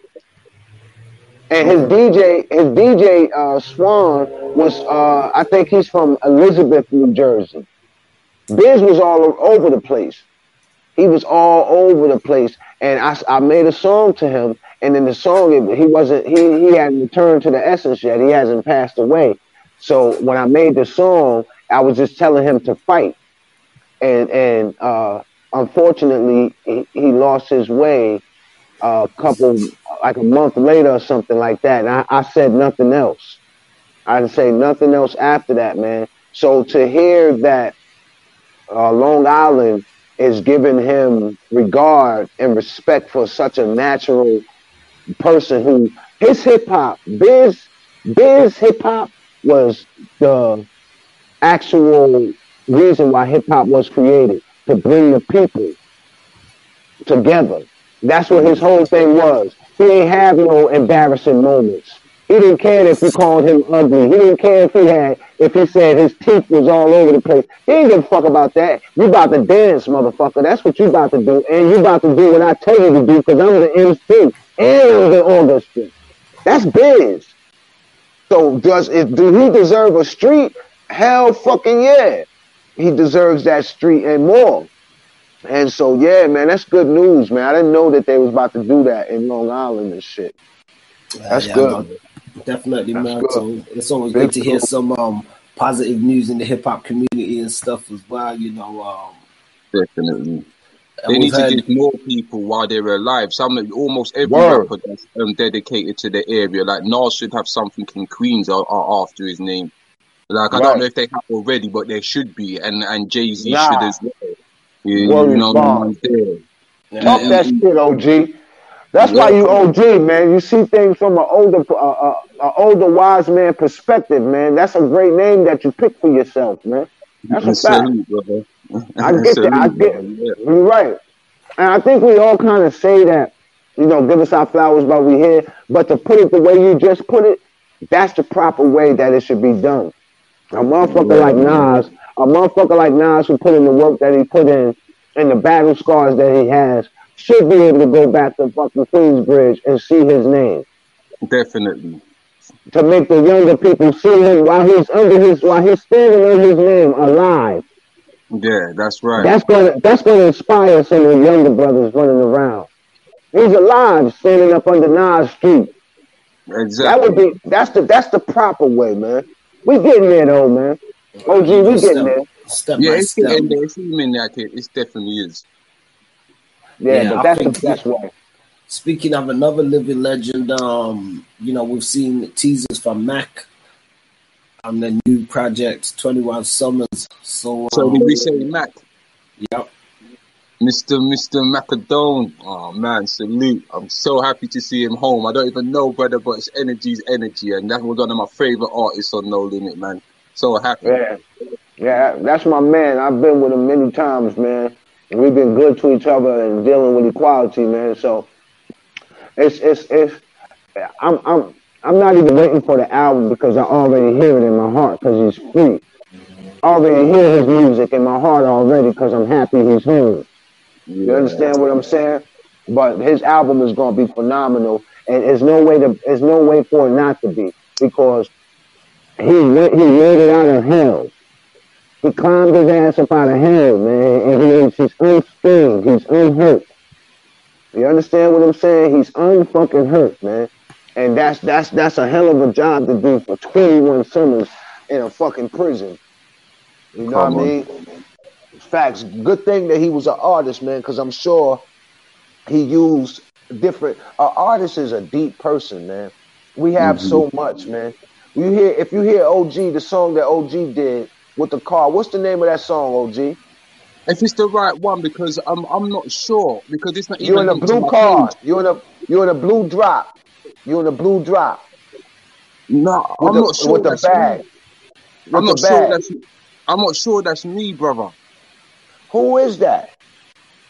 And his DJ, his DJ uh, Swan was, uh, I think he's from Elizabeth, New Jersey. Biz was all over the place. He was all over the place, and I, I made a song to him. And in the song, he wasn't, he he hadn't returned to the essence yet. He hasn't passed away. So when I made the song, I was just telling him to fight, and and uh, unfortunately, he, he lost his way a couple, like a month later or something like that. And I, I said nothing else. I didn't say nothing else after that, man. So to hear that uh, Long Island is giving him regard and respect for such a natural person who his hip hop, Biz, Biz hip hop was the actual reason why hip hop was created to bring the people together that's what his whole thing was. He ain't have no embarrassing moments. He didn't care if you called him ugly. He didn't care if he had, if he said his teeth was all over the place. He didn't give a fuck about that. You about to dance, motherfucker. That's what you about to do. And you about to do what I tell you to do because I'm the MC and I'm the orchestra. That's biz. So does it, do he deserve a street? Hell fucking yeah. He deserves that street and more. And so yeah, man, that's good news, man. I didn't know that they was about to do that in Long Island and shit. That's yeah, good. No, definitely, that's man. Good. So it's always Big good to hear some um positive news in the hip hop community and stuff as well. You know, um, definitely. They need to give more people while they're alive. Some almost every Word. rapper that's um, dedicated to the area. Like Nas should have something in Queens or, or after his name. Like I right. don't know if they have already, but there should be, and and Jay Z nah. should as well. You, you know. Talk that shit, OG. That's yeah. why you OG, man. You see things from an older, uh, uh, uh, older wise man perspective, man. That's a great name that you pick for yourself, man. That's a fact. I get that. I get. You're right, and I think we all kind of say that. You know, give us our flowers while we're here. But to put it the way you just put it, that's the proper way that it should be done. A motherfucker yeah. like Nas, a motherfucker like Nas who put in the work that he put in, and the battle scars that he has, should be able to go back to fucking Queensbridge and see his name. Definitely. To make the younger people see him while he's under his while he's standing on his name alive. Yeah, that's right. That's gonna that's gonna inspire some of the younger brothers running around. He's alive, standing up under Nas Street. Exactly. That would be that's the that's the proper way, man. We getting there though, man. OG, we getting there. Step yeah, it's step. getting there. It's even that it. It definitely is. Yeah, yeah but that's the best way. Speaking of another living legend, um, you know, we've seen teasers from Mac on the new project, 21 Summers. So, so um, did we say Mac? Yep. Mr. Mr. Macadone. Oh man, salute. I'm so happy to see him home. I don't even know, brother, but his energy's energy, and that was one of my favorite artists on No Limit, man. So happy. Yeah. Yeah, that's my man. I've been with him many times, man. And we've been good to each other and dealing with equality, man. So it's it's it's I'm I'm I'm not even waiting for the album because I already hear it in my heart because he's free. I already hear his music in my heart already because I'm happy he's home. You yeah. understand what I'm saying? But his album is gonna be phenomenal, and there's no way to there's no way for it not to be because he went he made it out of hell. He climbed his ass up out of hell, man, and he is he's unstained, he's unhurt. You understand what I'm saying? He's unfucking hurt, man. And that's that's that's a hell of a job to do for 21 summers in a fucking prison. You know Come what I mean? Facts. Good thing that he was an artist, man, because I'm sure he used different. An artist is a deep person, man. We have mm-hmm. so much, man. You hear if you hear OG, the song that OG did, with the car. What's the name of that song, OG? If it's the right one, because I'm I'm not sure because it's not. You're in a blue car. You're in a you're in a blue drop. You're in a blue drop. No, I'm the, not sure with the bag. With I'm not sure bag. that's. I'm not sure that's me, brother. Who is that?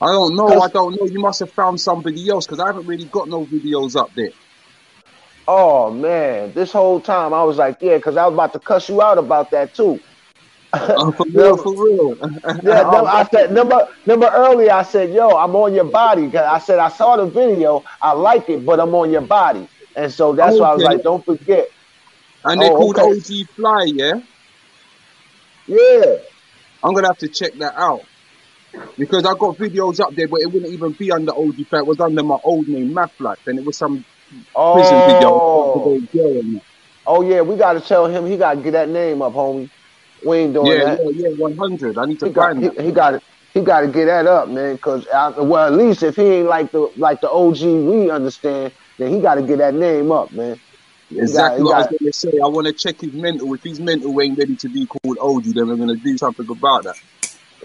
I don't know. I don't know. You must have found somebody else because I haven't really got no videos up there. Oh man, this whole time I was like, yeah, because I was about to cuss you out about that too. Oh, for real, for real. yeah, oh, no, I said number number earlier. I said, "Yo, I'm on your body." I said I saw the video, I like it, but I'm on your body, and so that's okay. why I was like, "Don't forget." And they oh, called okay. OG Fly, yeah. Yeah. I'm gonna have to check that out because I got videos up there, but it wouldn't even be under OG Fly. It was under my old name, Math Life, and it was some oh. prison video. Oh yeah, we got to tell him he got to get that name up, homie. We ain't doing yeah, that. Yeah, yeah, one hundred. I need to he find got, he, he, got it. He got to get that up, man. Cause well, at least if he ain't like the like the OG we understand, then he got to get that name up, man. Exactly got, what got, I was to say. I want to check his mental. If his mental ain't ready to be called OG, then we're going to do something about that.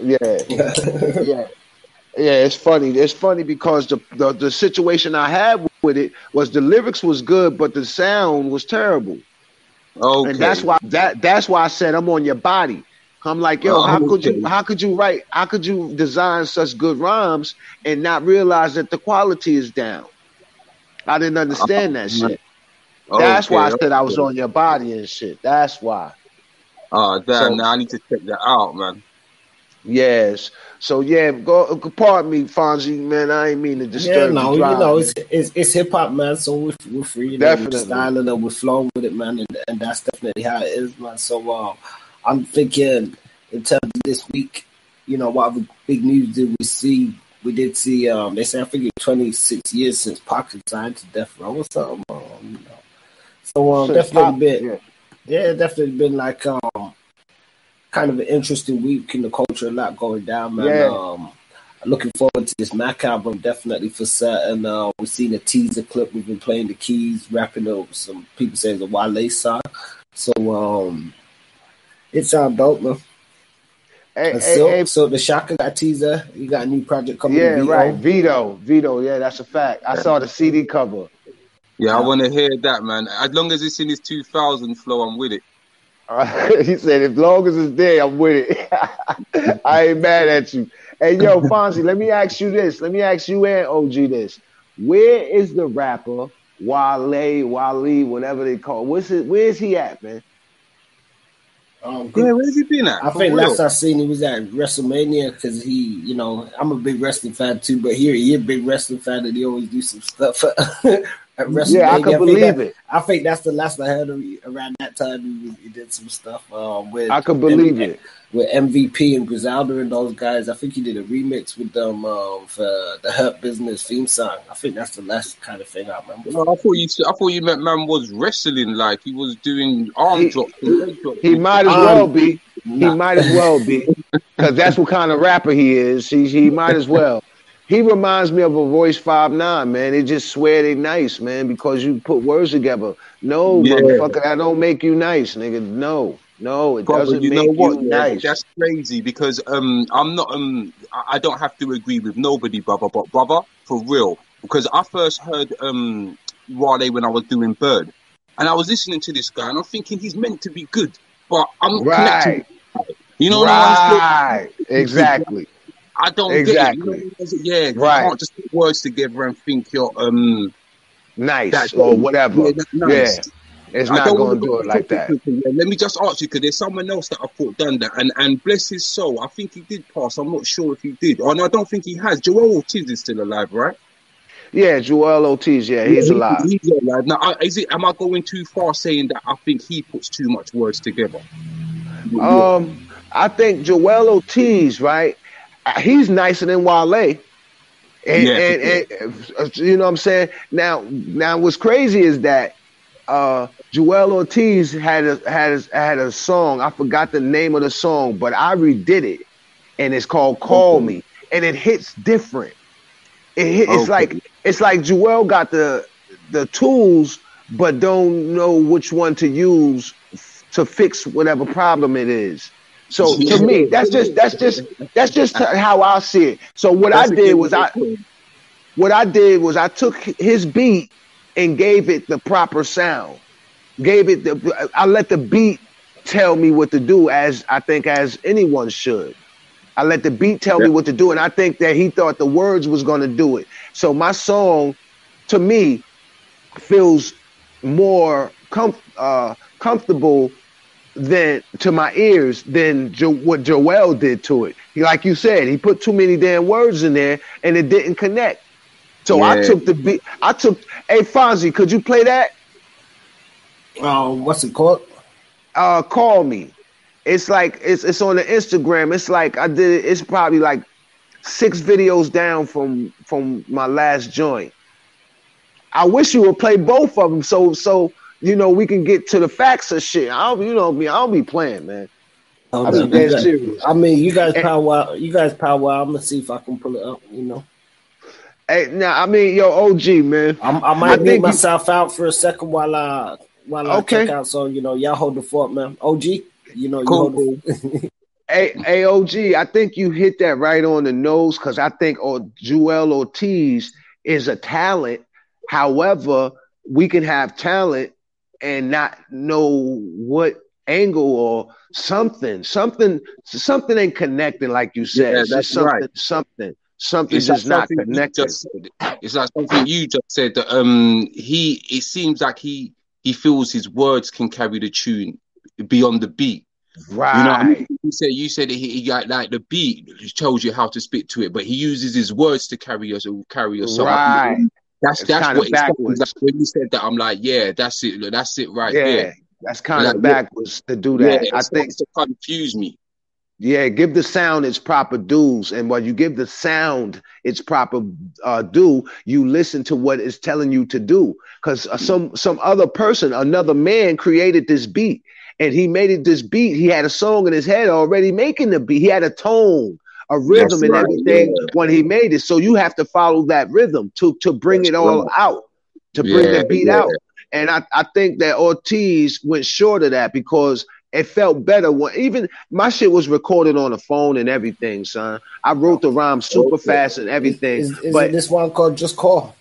Yeah, yeah, yeah. It's funny. It's funny because the, the the situation I had with it was the lyrics was good, but the sound was terrible. Okay. And that's why that that's why I said I'm on your body. I'm like, yo, how could you how could you write how could you design such good rhymes and not realize that the quality is down? I didn't understand that oh, shit. That's why I said I was on your body and shit. That's why. Oh damn! So, now I need to check that out, man. Yes. So yeah, go. Pardon me, Fonzie, man. I ain't mean to disturb. Yeah, no, you know, it's it's, it's hip hop, man. So we're, we're free, definitely. we're styling it, we're flowing with it, man, and, and that's definitely how it is, man. So uh, I'm thinking in terms of this week, you know, what big news did we see? We did see. Um, they say I think it's 26 years since Pac signed to Death Row or something. Um, you know. So um, definitely Pop, been, yeah. yeah, definitely been like um, kind of an interesting week in the culture. A lot going down, man. Yeah. Um, looking forward to this Mac album, definitely for certain. Uh, we've seen a teaser clip. We've been playing the keys, wrapping up some people say it's a Wale song. So um, it sounds dope, man. Hey, hey, so, hey, so the Shaka got teaser. You got a new project coming. Yeah, right. Vito, Vito. Yeah, that's a fact. I saw the CD cover. Yeah, I want to hear that, man. As long as it's in his 2000 flow, I'm with it. he said, as long as it's there, I'm with it. I ain't mad at you. Hey, yo, Fonzie, let me ask you this. Let me ask you and OG this. Where is the rapper Wale, Wale, whatever they call? It? What's it? Where's he at, man? Um, yeah, where's he been at? I think last I seen he was at WrestleMania because he, you know, I'm a big wrestling fan too, but here he a big wrestling fan and he always do some stuff. yeah, I can I believe that, it. I think that's the last I heard of around that time. He, he did some stuff um, with. I can believe M- it with MVP and Griselda and those guys. I think he did a remix with them um, for the Hurt Business theme song. I think that's the last kind of thing I remember. No, I thought you. I thought you meant man was wrestling like he was doing arm he, drops. drops. He might as well be. Nah. He might as well be because that's what kind of rapper he is. He he might as well. He reminds me of a voice Five Nine, man. They just swear they nice, man, because you put words together. No, yeah. motherfucker, I don't make you nice, nigga. No. No, it Brother, doesn't you know what? You nice. That's crazy because um, I'm not um, I don't have to agree with nobody, brother. But brother, for real, because I first heard um, Wale when I was doing Bird, and I was listening to this guy, and I'm thinking he's meant to be good, but I'm right. You know right. Exactly. I don't exactly. get it. You know, yeah, right. You can't just put words together and think you're um nice or whatever. Yeah, nice. yeah. It's not going to do it like that. Let me just ask you, because there's someone else that I thought done that, and and bless his soul, I think he did pass. I'm not sure if he did, and I don't think he has. Joel Ortiz is still alive, right? Yeah, Joel Ortiz. Yeah, he's alive. He's alive. Now, is it? Am I going too far saying that I think he puts too much words together? Um, I think Joel Ortiz, right? He's nicer than Wale. And, yeah. and, and, you know what I'm saying? Now, now what's crazy is that uh, Joel Ortiz had a, had a, had a song. I forgot the name of the song, but I redid it, and it's called "Call okay. Me," and it hits different. It hit, it's okay. like it's like Joel got the the tools, but don't know which one to use to fix whatever problem it is. So to me, that's just that's just that's just how I see it. So what I did was I what I did was I took his beat and gave it the proper sound. Gave it the I let the beat tell me what to do as I think as anyone should. I let the beat tell me what to do, and I think that he thought the words was going to do it. So my song, to me, feels more com- uh, comfortable than to my ears than jo- what Joel did to it. He, like you said, he put too many damn words in there, and it didn't connect. So yeah. I took the beat. I took. Hey Fonzie, could you play that? Uh, what's it called? Uh, call me. It's like it's it's on the Instagram. It's like I did. It's probably like six videos down from from my last joint. I wish you would play both of them so so you know we can get to the facts of shit. I don't you know me. I don't be playing, man. Oh, I, mean, serious. I mean, you guys power. You guys power. I'm gonna see if I can pull it up. You know. Hey, now I mean, yo, OG man. I'm, i might make myself you... out for a second while I while I okay. check out. So you know, y'all hold the fort, man. OG, you know, cool. you hold the... Hey, hey, OG, I think you hit that right on the nose because I think oh, Joel Ortiz is a talent. However, we can have talent and not know what angle or something, something, something ain't connecting, like you said. Yeah, that's something, right. something. Something's just not connected. It's like something you just said that um he it seems like he he feels his words can carry the tune beyond the beat. Right. You know, I mean? you said you said he, he like, like the beat tells you how to spit to it, but he uses his words to carry us carry us. Right. That's it's that's what backwards. That's when you said that. I'm like, yeah, that's it. That's it right yeah, there. That's kind like, of backwards to do that. Yeah, I think to confuse me. Yeah, give the sound its proper dues, and while you give the sound its proper uh, due, you listen to what it's telling you to do. Because uh, some some other person, another man, created this beat, and he made it this beat. He had a song in his head already making the beat. He had a tone, a rhythm, That's and right, everything yeah. when he made it. So you have to follow that rhythm to to bring That's it all right. out, to bring yeah, the beat yeah. out. And I, I think that Ortiz went short of that because it felt better when even my shit was recorded on the phone and everything, son. I wrote the rhyme oh, super fast and everything. Is, is, but this one called Just Call?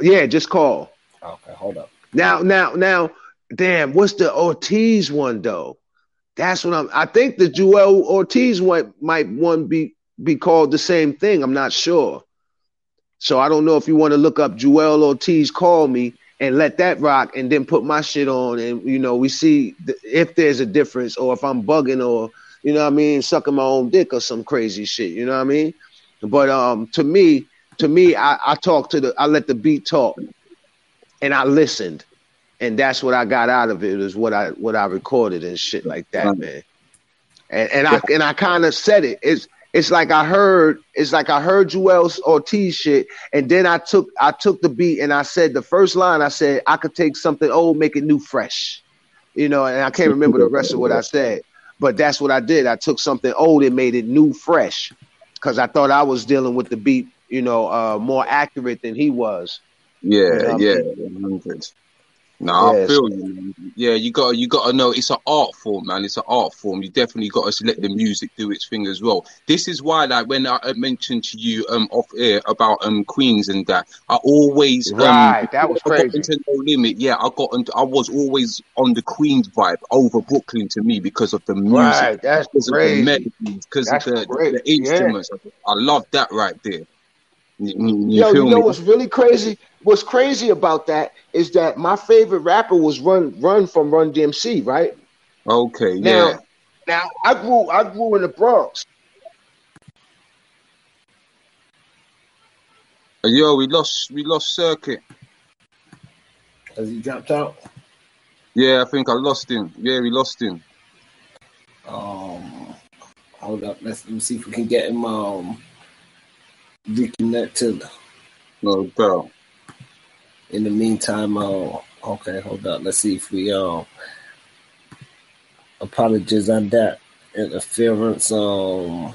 Yeah, just call. Okay, hold up. Now, now, now, damn, what's the Ortiz one though? That's what I'm. I think the Joel Ortiz one might one be be called the same thing. I'm not sure. So I don't know if you want to look up Joel Ortiz. Call me and let that rock and then put my shit on and you know we see th- if there's a difference or if i'm bugging or you know what i mean sucking my own dick or some crazy shit you know what i mean but um to me to me i, I talk to the i let the beat talk and i listened and that's what i got out of it is what i what i recorded and shit like that man and, and i and i kind of said it it's it's like I heard it's like I heard Joel Ortiz shit, and then I took I took the beat and I said the first line I said I could take something old, make it new, fresh, you know, and I can't remember the rest of what I said, but that's what I did. I took something old and made it new, fresh, because I thought I was dealing with the beat, you know, uh, more accurate than he was. Yeah, you know yeah, I mean? No. I feel you. Yeah, you got you got to know it's an art form, man. It's an art form. You definitely got to let the music do its thing as well. This is why, like, when I mentioned to you um off air about um Queens and that, I always um, right. That was crazy. into no limit. Yeah, I got. Into, I was always on the Queens vibe over Brooklyn to me because of the music. Right. That's because crazy. of the melodies, because of the, the, instruments. Yeah. I love that right there. You, you Yo, you know me? what's really crazy? What's crazy about that is that my favorite rapper was Run Run from Run DMC, right? Okay, now, yeah. Now I grew I grew in the Bronx. Yo, we lost we lost circuit. Has he dropped out? Yeah, I think I lost him. Yeah, we lost him. Um, hold up. Let's, let me see if we can get him um reconnected. No doubt. In the meantime, uh, okay, hold up. Let's see if we uh, apologize on that interference. Um,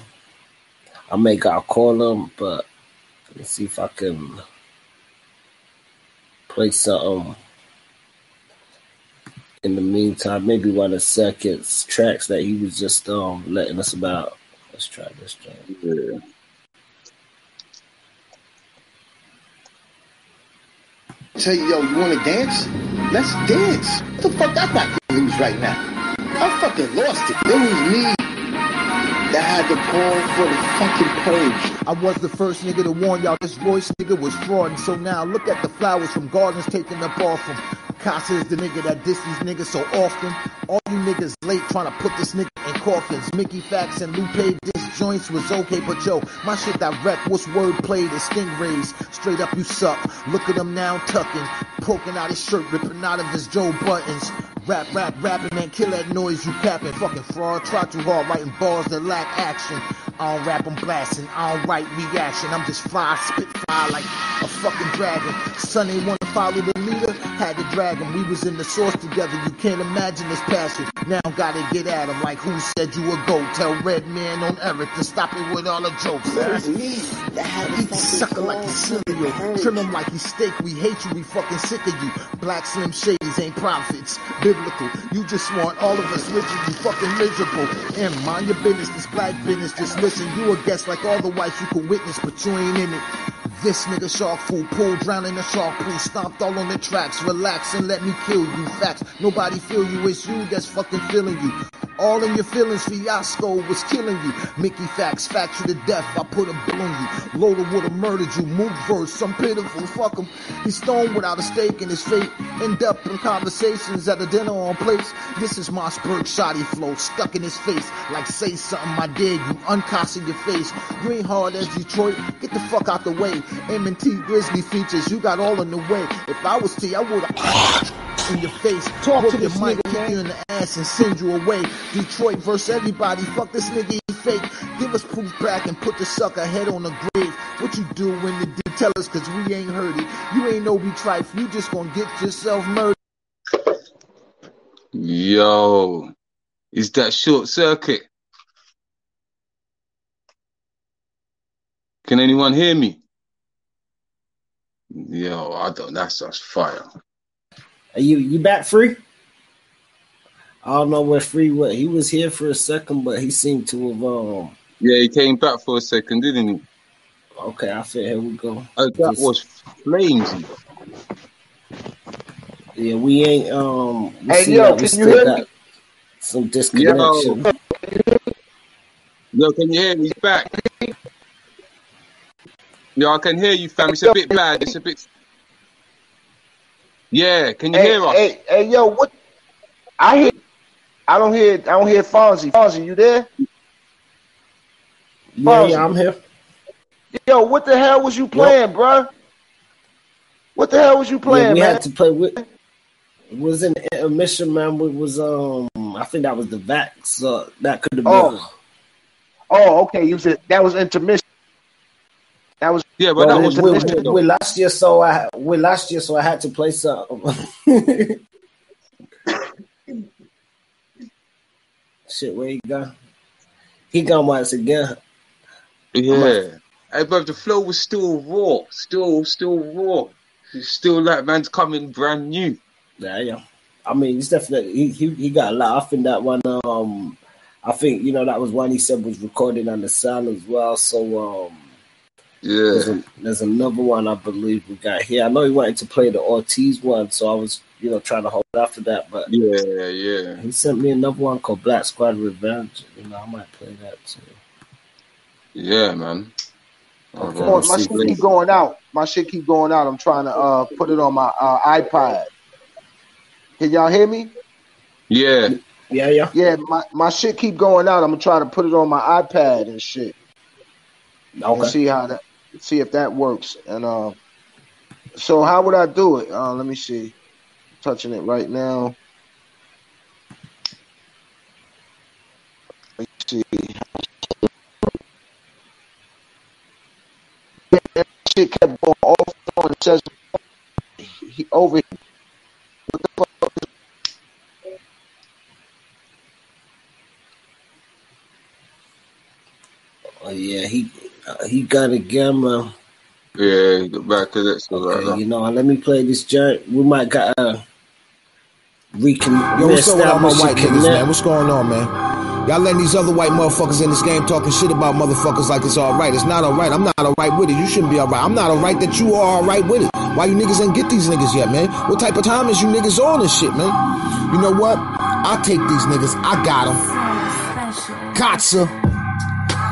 I may gotta call him, but let's see if I can play something. In the meantime, maybe one of the seconds tracks that he was just um letting us about. Let's try this track. Yeah. Tell you, yo, you want to dance? Let's dance. What the fuck I got to lose right now? I fucking lost it. It was me that had to call for the fucking purge. I was the first nigga to warn y'all this Royce nigga was fraud. And so now look at the flowers from gardens taking up off him. Casa is the nigga that diss these niggas so often. All you niggas late trying to put this nigga in coffins. Mickey Factz and Lupe diss joints was okay, but yo, my shit direct what's word played is stingrays. Straight up you suck. Look at him now tucking, poking out his shirt, ripping out of his Joe buttons. Rap, rap, rapping, man, kill that noise you capping. Fucking fraud, try too hard, writing bars that lack action. I don't rap, I'm blasting, I don't write reaction. I'm just fly, spit fly like a fucking dragon. Son Sonny wanna follow the leader, had to drag him. We was in the source together, you can't imagine this passion. Now gotta get at him like who said you a goat. Tell Redman on Eric to stop it with all the jokes. That's me. That Eat sucker like he's cereal. Trim him like he's steak. We hate you, we fucking sick of you. Black Slim Shades ain't prophets. Biblical. You just want all of us you fucking miserable. And mind your business, this black business. Just listen, you a guest like all the whites you can witness, but you ain't in it. This nigga shark food, pool, drown in the shark pool, stomped all on the tracks, relax and let me kill you. Facts, nobody feel you, it's you that's fucking feeling you. All in your feelings, fiasco was killing you. Mickey Factz, facts you to death, I put a bill on you. Loader would've murdered you, move verse, some pitiful, fuck him. He's stoned without a stake in his fate. End up in conversations at a dinner on place. This is Mossberg shoddy flow, stuck in his face. Like say something, I dare you, uncossing your face. Green hard as Detroit, get the fuck out the way. M&T Grizzly features, you got all in the way. If I was T, I would've in your face. Talk to this mic, nigga, kick you in the ass and send you away. Detroit versus everybody. Fuck this nigga, he fake. Give us proof back and put the sucker head on the grave. What you do when the D tell us cause we ain't heard it. You ain't no be trife, you just gonna get yourself murdered. Yo, is that short circuit? Can anyone hear me? Yo, I don't. That's just fire. Are you you back free? I don't know where free was. He was here for a second, but he seemed to have um. Yeah, he came back for a second, didn't he? Okay, I feel here we go. Oh, that Just- was flames. Yeah, we ain't um. We Hey, see yo, that we can you hear got me? some disconnection. Yo, can you hear me? He's back. Yo, I can hear you, fam. It's a bit bad. It's a bit. Yeah, can you Hey, hear us? hey, hey, yo, what? I hear. I don't hear. I don't hear Fonzie. Fonzie, you there? Yeah, yeah, I'm here. Yo, what the hell was you playing, bruh? What the hell was you Yeah, playing, we man? We had to play with. It was in the intermission, man. We was um. I think that was the vax. Uh, that could have been. Oh. Oh, okay. You said that was intermission. That was Yeah, but Well, that was we, bullshit, we, we last year, so I we last year, so I had to play something. Shit, where he go? He gone once again. Yeah. Hey, but the flow was still raw. Still, still raw. It's still like man's coming brand new. Yeah, yeah. I mean, it's definitely he, he he got a laugh in that one. Um, I think you know that was one he said was recorded on the sound as well. So um, there's, Yeah. a, there's another one I believe we got here. I know he wanted to play the Ortiz one, so I was you know trying to hold out for that, but Yeah, yeah. he sent me another one called Black Squad Revenge. You know, I might play that too. Yeah, man. I'll Okay. go Oh, my shit keep going out. My shit keep going out. I'm trying to uh put it on my uh, iPad. Can y'all hear me? Yeah. Yeah, yeah. Yeah, my, my shit keep going out. I'm gonna try to put it on my iPad and shit. And Okay. see how that see if that works. And uh so how would I do it? Uh let me see. Touching it right now. Let me see. Shit kept going off and on. Says he over here. What the fuck? Oh yeah, he uh, he got a gamma. Yeah, get back to that stuff like Okay, that. you know, let me play this joint. We might got uh, recon Yo, what's up with all my white a niggas, man? What's going on, man? Y'all letting these other white motherfuckers in this game talking shit about motherfuckers like it's alright. It's not alright. I'm not alright with it. You shouldn't be alright. I'm not alright that you are alright with it. Why you niggas ain't get these niggas yet, man? What type of time is you niggas on this shit, man? You know what? I'll take these niggas. I got them. Katsa.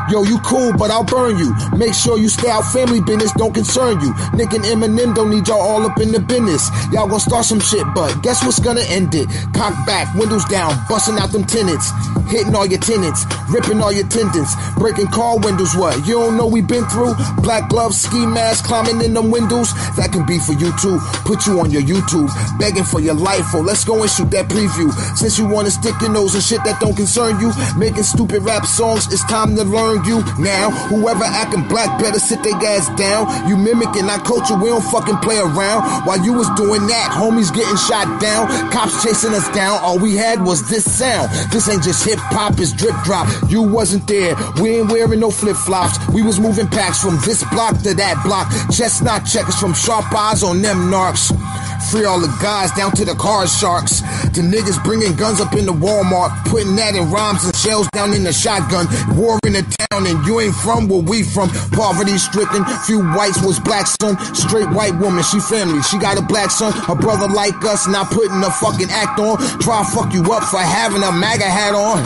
Yo, you cool, but I'll burn you. Make sure you stay out family business, don't concern you. Nick and Eminem don't need y'all all up in the business. Y'all gonna start some shit, but guess what's gonna end it? Cock back, windows down, busting out them tenants. Hitting all your tenants, ripping all your tendons, breaking car windows, what? You don't know we been through? Black gloves, ski mask, climbing in them windows. That can be for you too. Put you on your YouTube, begging for your life. Oh, let's go and shoot that preview. Since you wanna stick your nose in shit that don't concern you, making stupid rap songs, it's time to learn you. Now, whoever acting black better sit their ass down. You mimicking our culture, we don't fucking play around. While you was doing that, homies getting shot down, cops chasing us down. All we had was this sound. This ain't just hip hop, it's drip drop. You wasn't there, we ain't wearing no flip flops. We was moving packs from this block to that block. Chestnut checkers from sharp eyes on them narcs. Free all the guys down to the card sharks. The niggas bringing guns up in the Walmart, putting that in rhymes and shells down in the shotgun. War in the town, and you ain't from where we from. Poverty stricken, few whites was black son. Straight white woman, she family. She got a black son, a brother like us, not putting a fucking act on. Try fuck you up for having a MAGA hat on.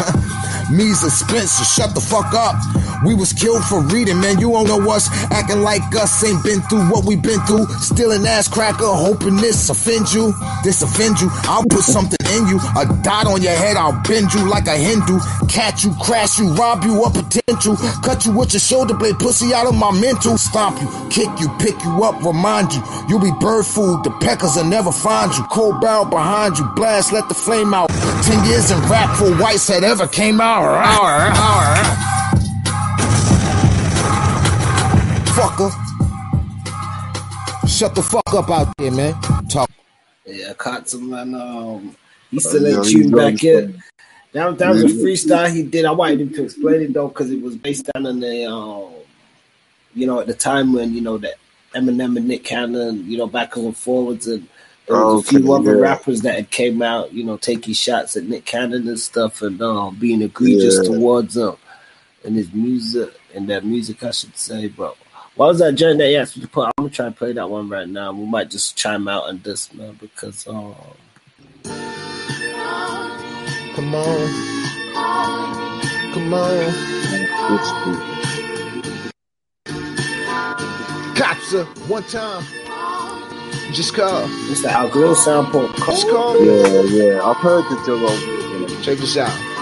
Me's a Spencer, shut the fuck up. We was killed for reading, man. You don't know us. Acting like us ain't been through what we been through. Still an ass cracker, hoping this offend you. This offend you. I'll put something in you. A dot on your head, I'll bend you like a Hindu. Catch you, crash you, rob you of potential. Cut you with your shoulder blade, pussy out of my mental. Stomp you, kick you, pick you up, remind you. You'll be bird food, the peckers will never find you. Cold barrel behind you, blast, let the flame out. Ten years in rap for whites that ever came out. Fucker. Shut the fuck up out there, man. Talk. Yeah, caught some man. Um, he still yeah, ain't he's tuned back yet. That, that was a freestyle he did. I wanted him to explain it though, because it was based on the, um, you know, at the time when you know that Eminem and Nick Cannon, you know, backwards and forwards, and there was a Okay, few other yeah. rappers that had came out, you know, taking shots at Nick Cannon and stuff, and um, being egregious Yeah. towards him and his music and their music, I should say, bro. What was that joint that you asked me to put? I'm gonna try and play that one right now. We might just chime out on this, man, because um, Come on. Come on. Katza, one time. Just call. it's the Al Green sample. Just call. Yeah, yeah. I've heard the Joe Check this out.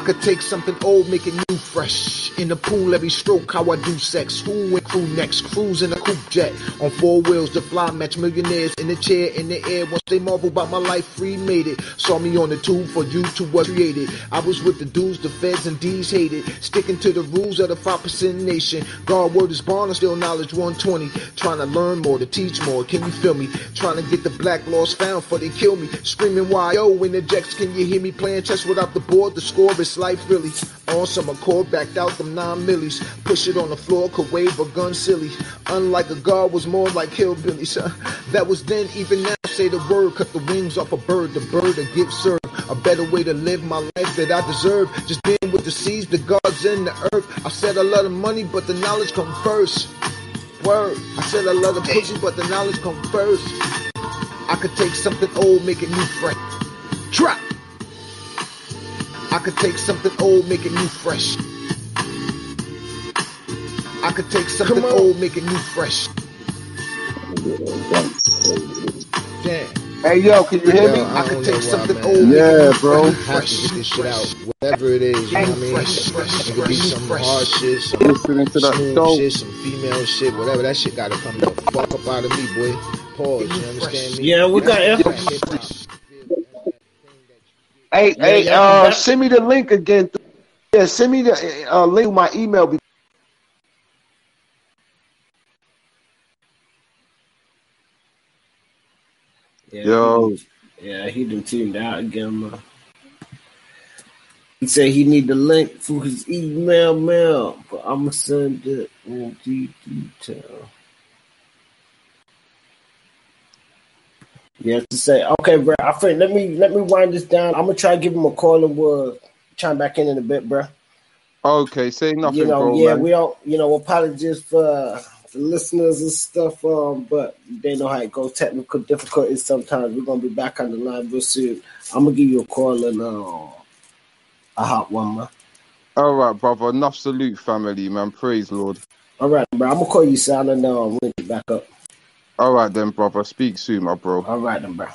I could take something old, make it new, fresh. In the pool, every stroke, how I do sex. Who and crew next? Cruise in a coupe jet. On four wheels, the fly match millionaires in the chair, in the air. Once they marvel about my life, free made it. Saw me on the tube for YouTube was created. I was with the dudes, the feds and D's hated. Sticking to the rules of the 5% nation. God word is born, and still knowledge 120. Trying to learn more, to teach more. Can you feel me? Trying to get the black lost found for they kill me. Screaming YO in the jacks, can you hear me? Playing chess without the board, the score is life really. On some accord, backed out them nine millies. Push it on the floor, could wave a gun silly. Unlike a god, was more like hillbillies. huh? That was then, even now, say the word. Cut the wings off a bird, the bird a gift served. A better way to live my life that I deserve. Just being with the seas, the gods, and the earth. I said a lot of money, but the knowledge come first. Word. I said a lot of pussy, but the knowledge come first. I could take something old, make it new fresh. Trap. I could take something old, make it new fresh. I could take something old, make it new fresh. Damn. Hey yo, can you hear me? Yo, I could take know why, something old, Yeah, make it bro. new fresh. Have to get this shit out. Whatever it is, you know what I mean? Fresh, fresh, It could be fresh, some fresh. hard shit, some Listening to that smooth dope. shit, some female shit, whatever. That shit gotta come the fuck up out of me, boy. Pause, you understand me? Yeah, we got That's it. hip-hop. Hey, Yeah, hey, yeah, uh, send me the link again. Yeah, send me the uh, link to my email. be- Yeah, Yo. he- yeah, he done tuned out again, man. He said he need the link for his email mail, but I'ma send it in de- detail. Yeah, to say, okay, bro. I think let me let me wind this down. I'm gonna try to give him a call and we'll chime back in in a bit, bro. Okay, say nothing, you know, bro. yeah, man. we don't, you know, apologies for the listeners and stuff, um, but they know how it goes. Technical difficulties sometimes. We're gonna be back on the line real soon. I'm gonna give you a call and uh, a hot one, man. All right, brother. Enough salute, family, man. Praise Lord. All right, bro. I'm gonna call you, Sal, and uh, we'll get back up. All right, then, brother. Speak soon, my bro. All right, then, bro.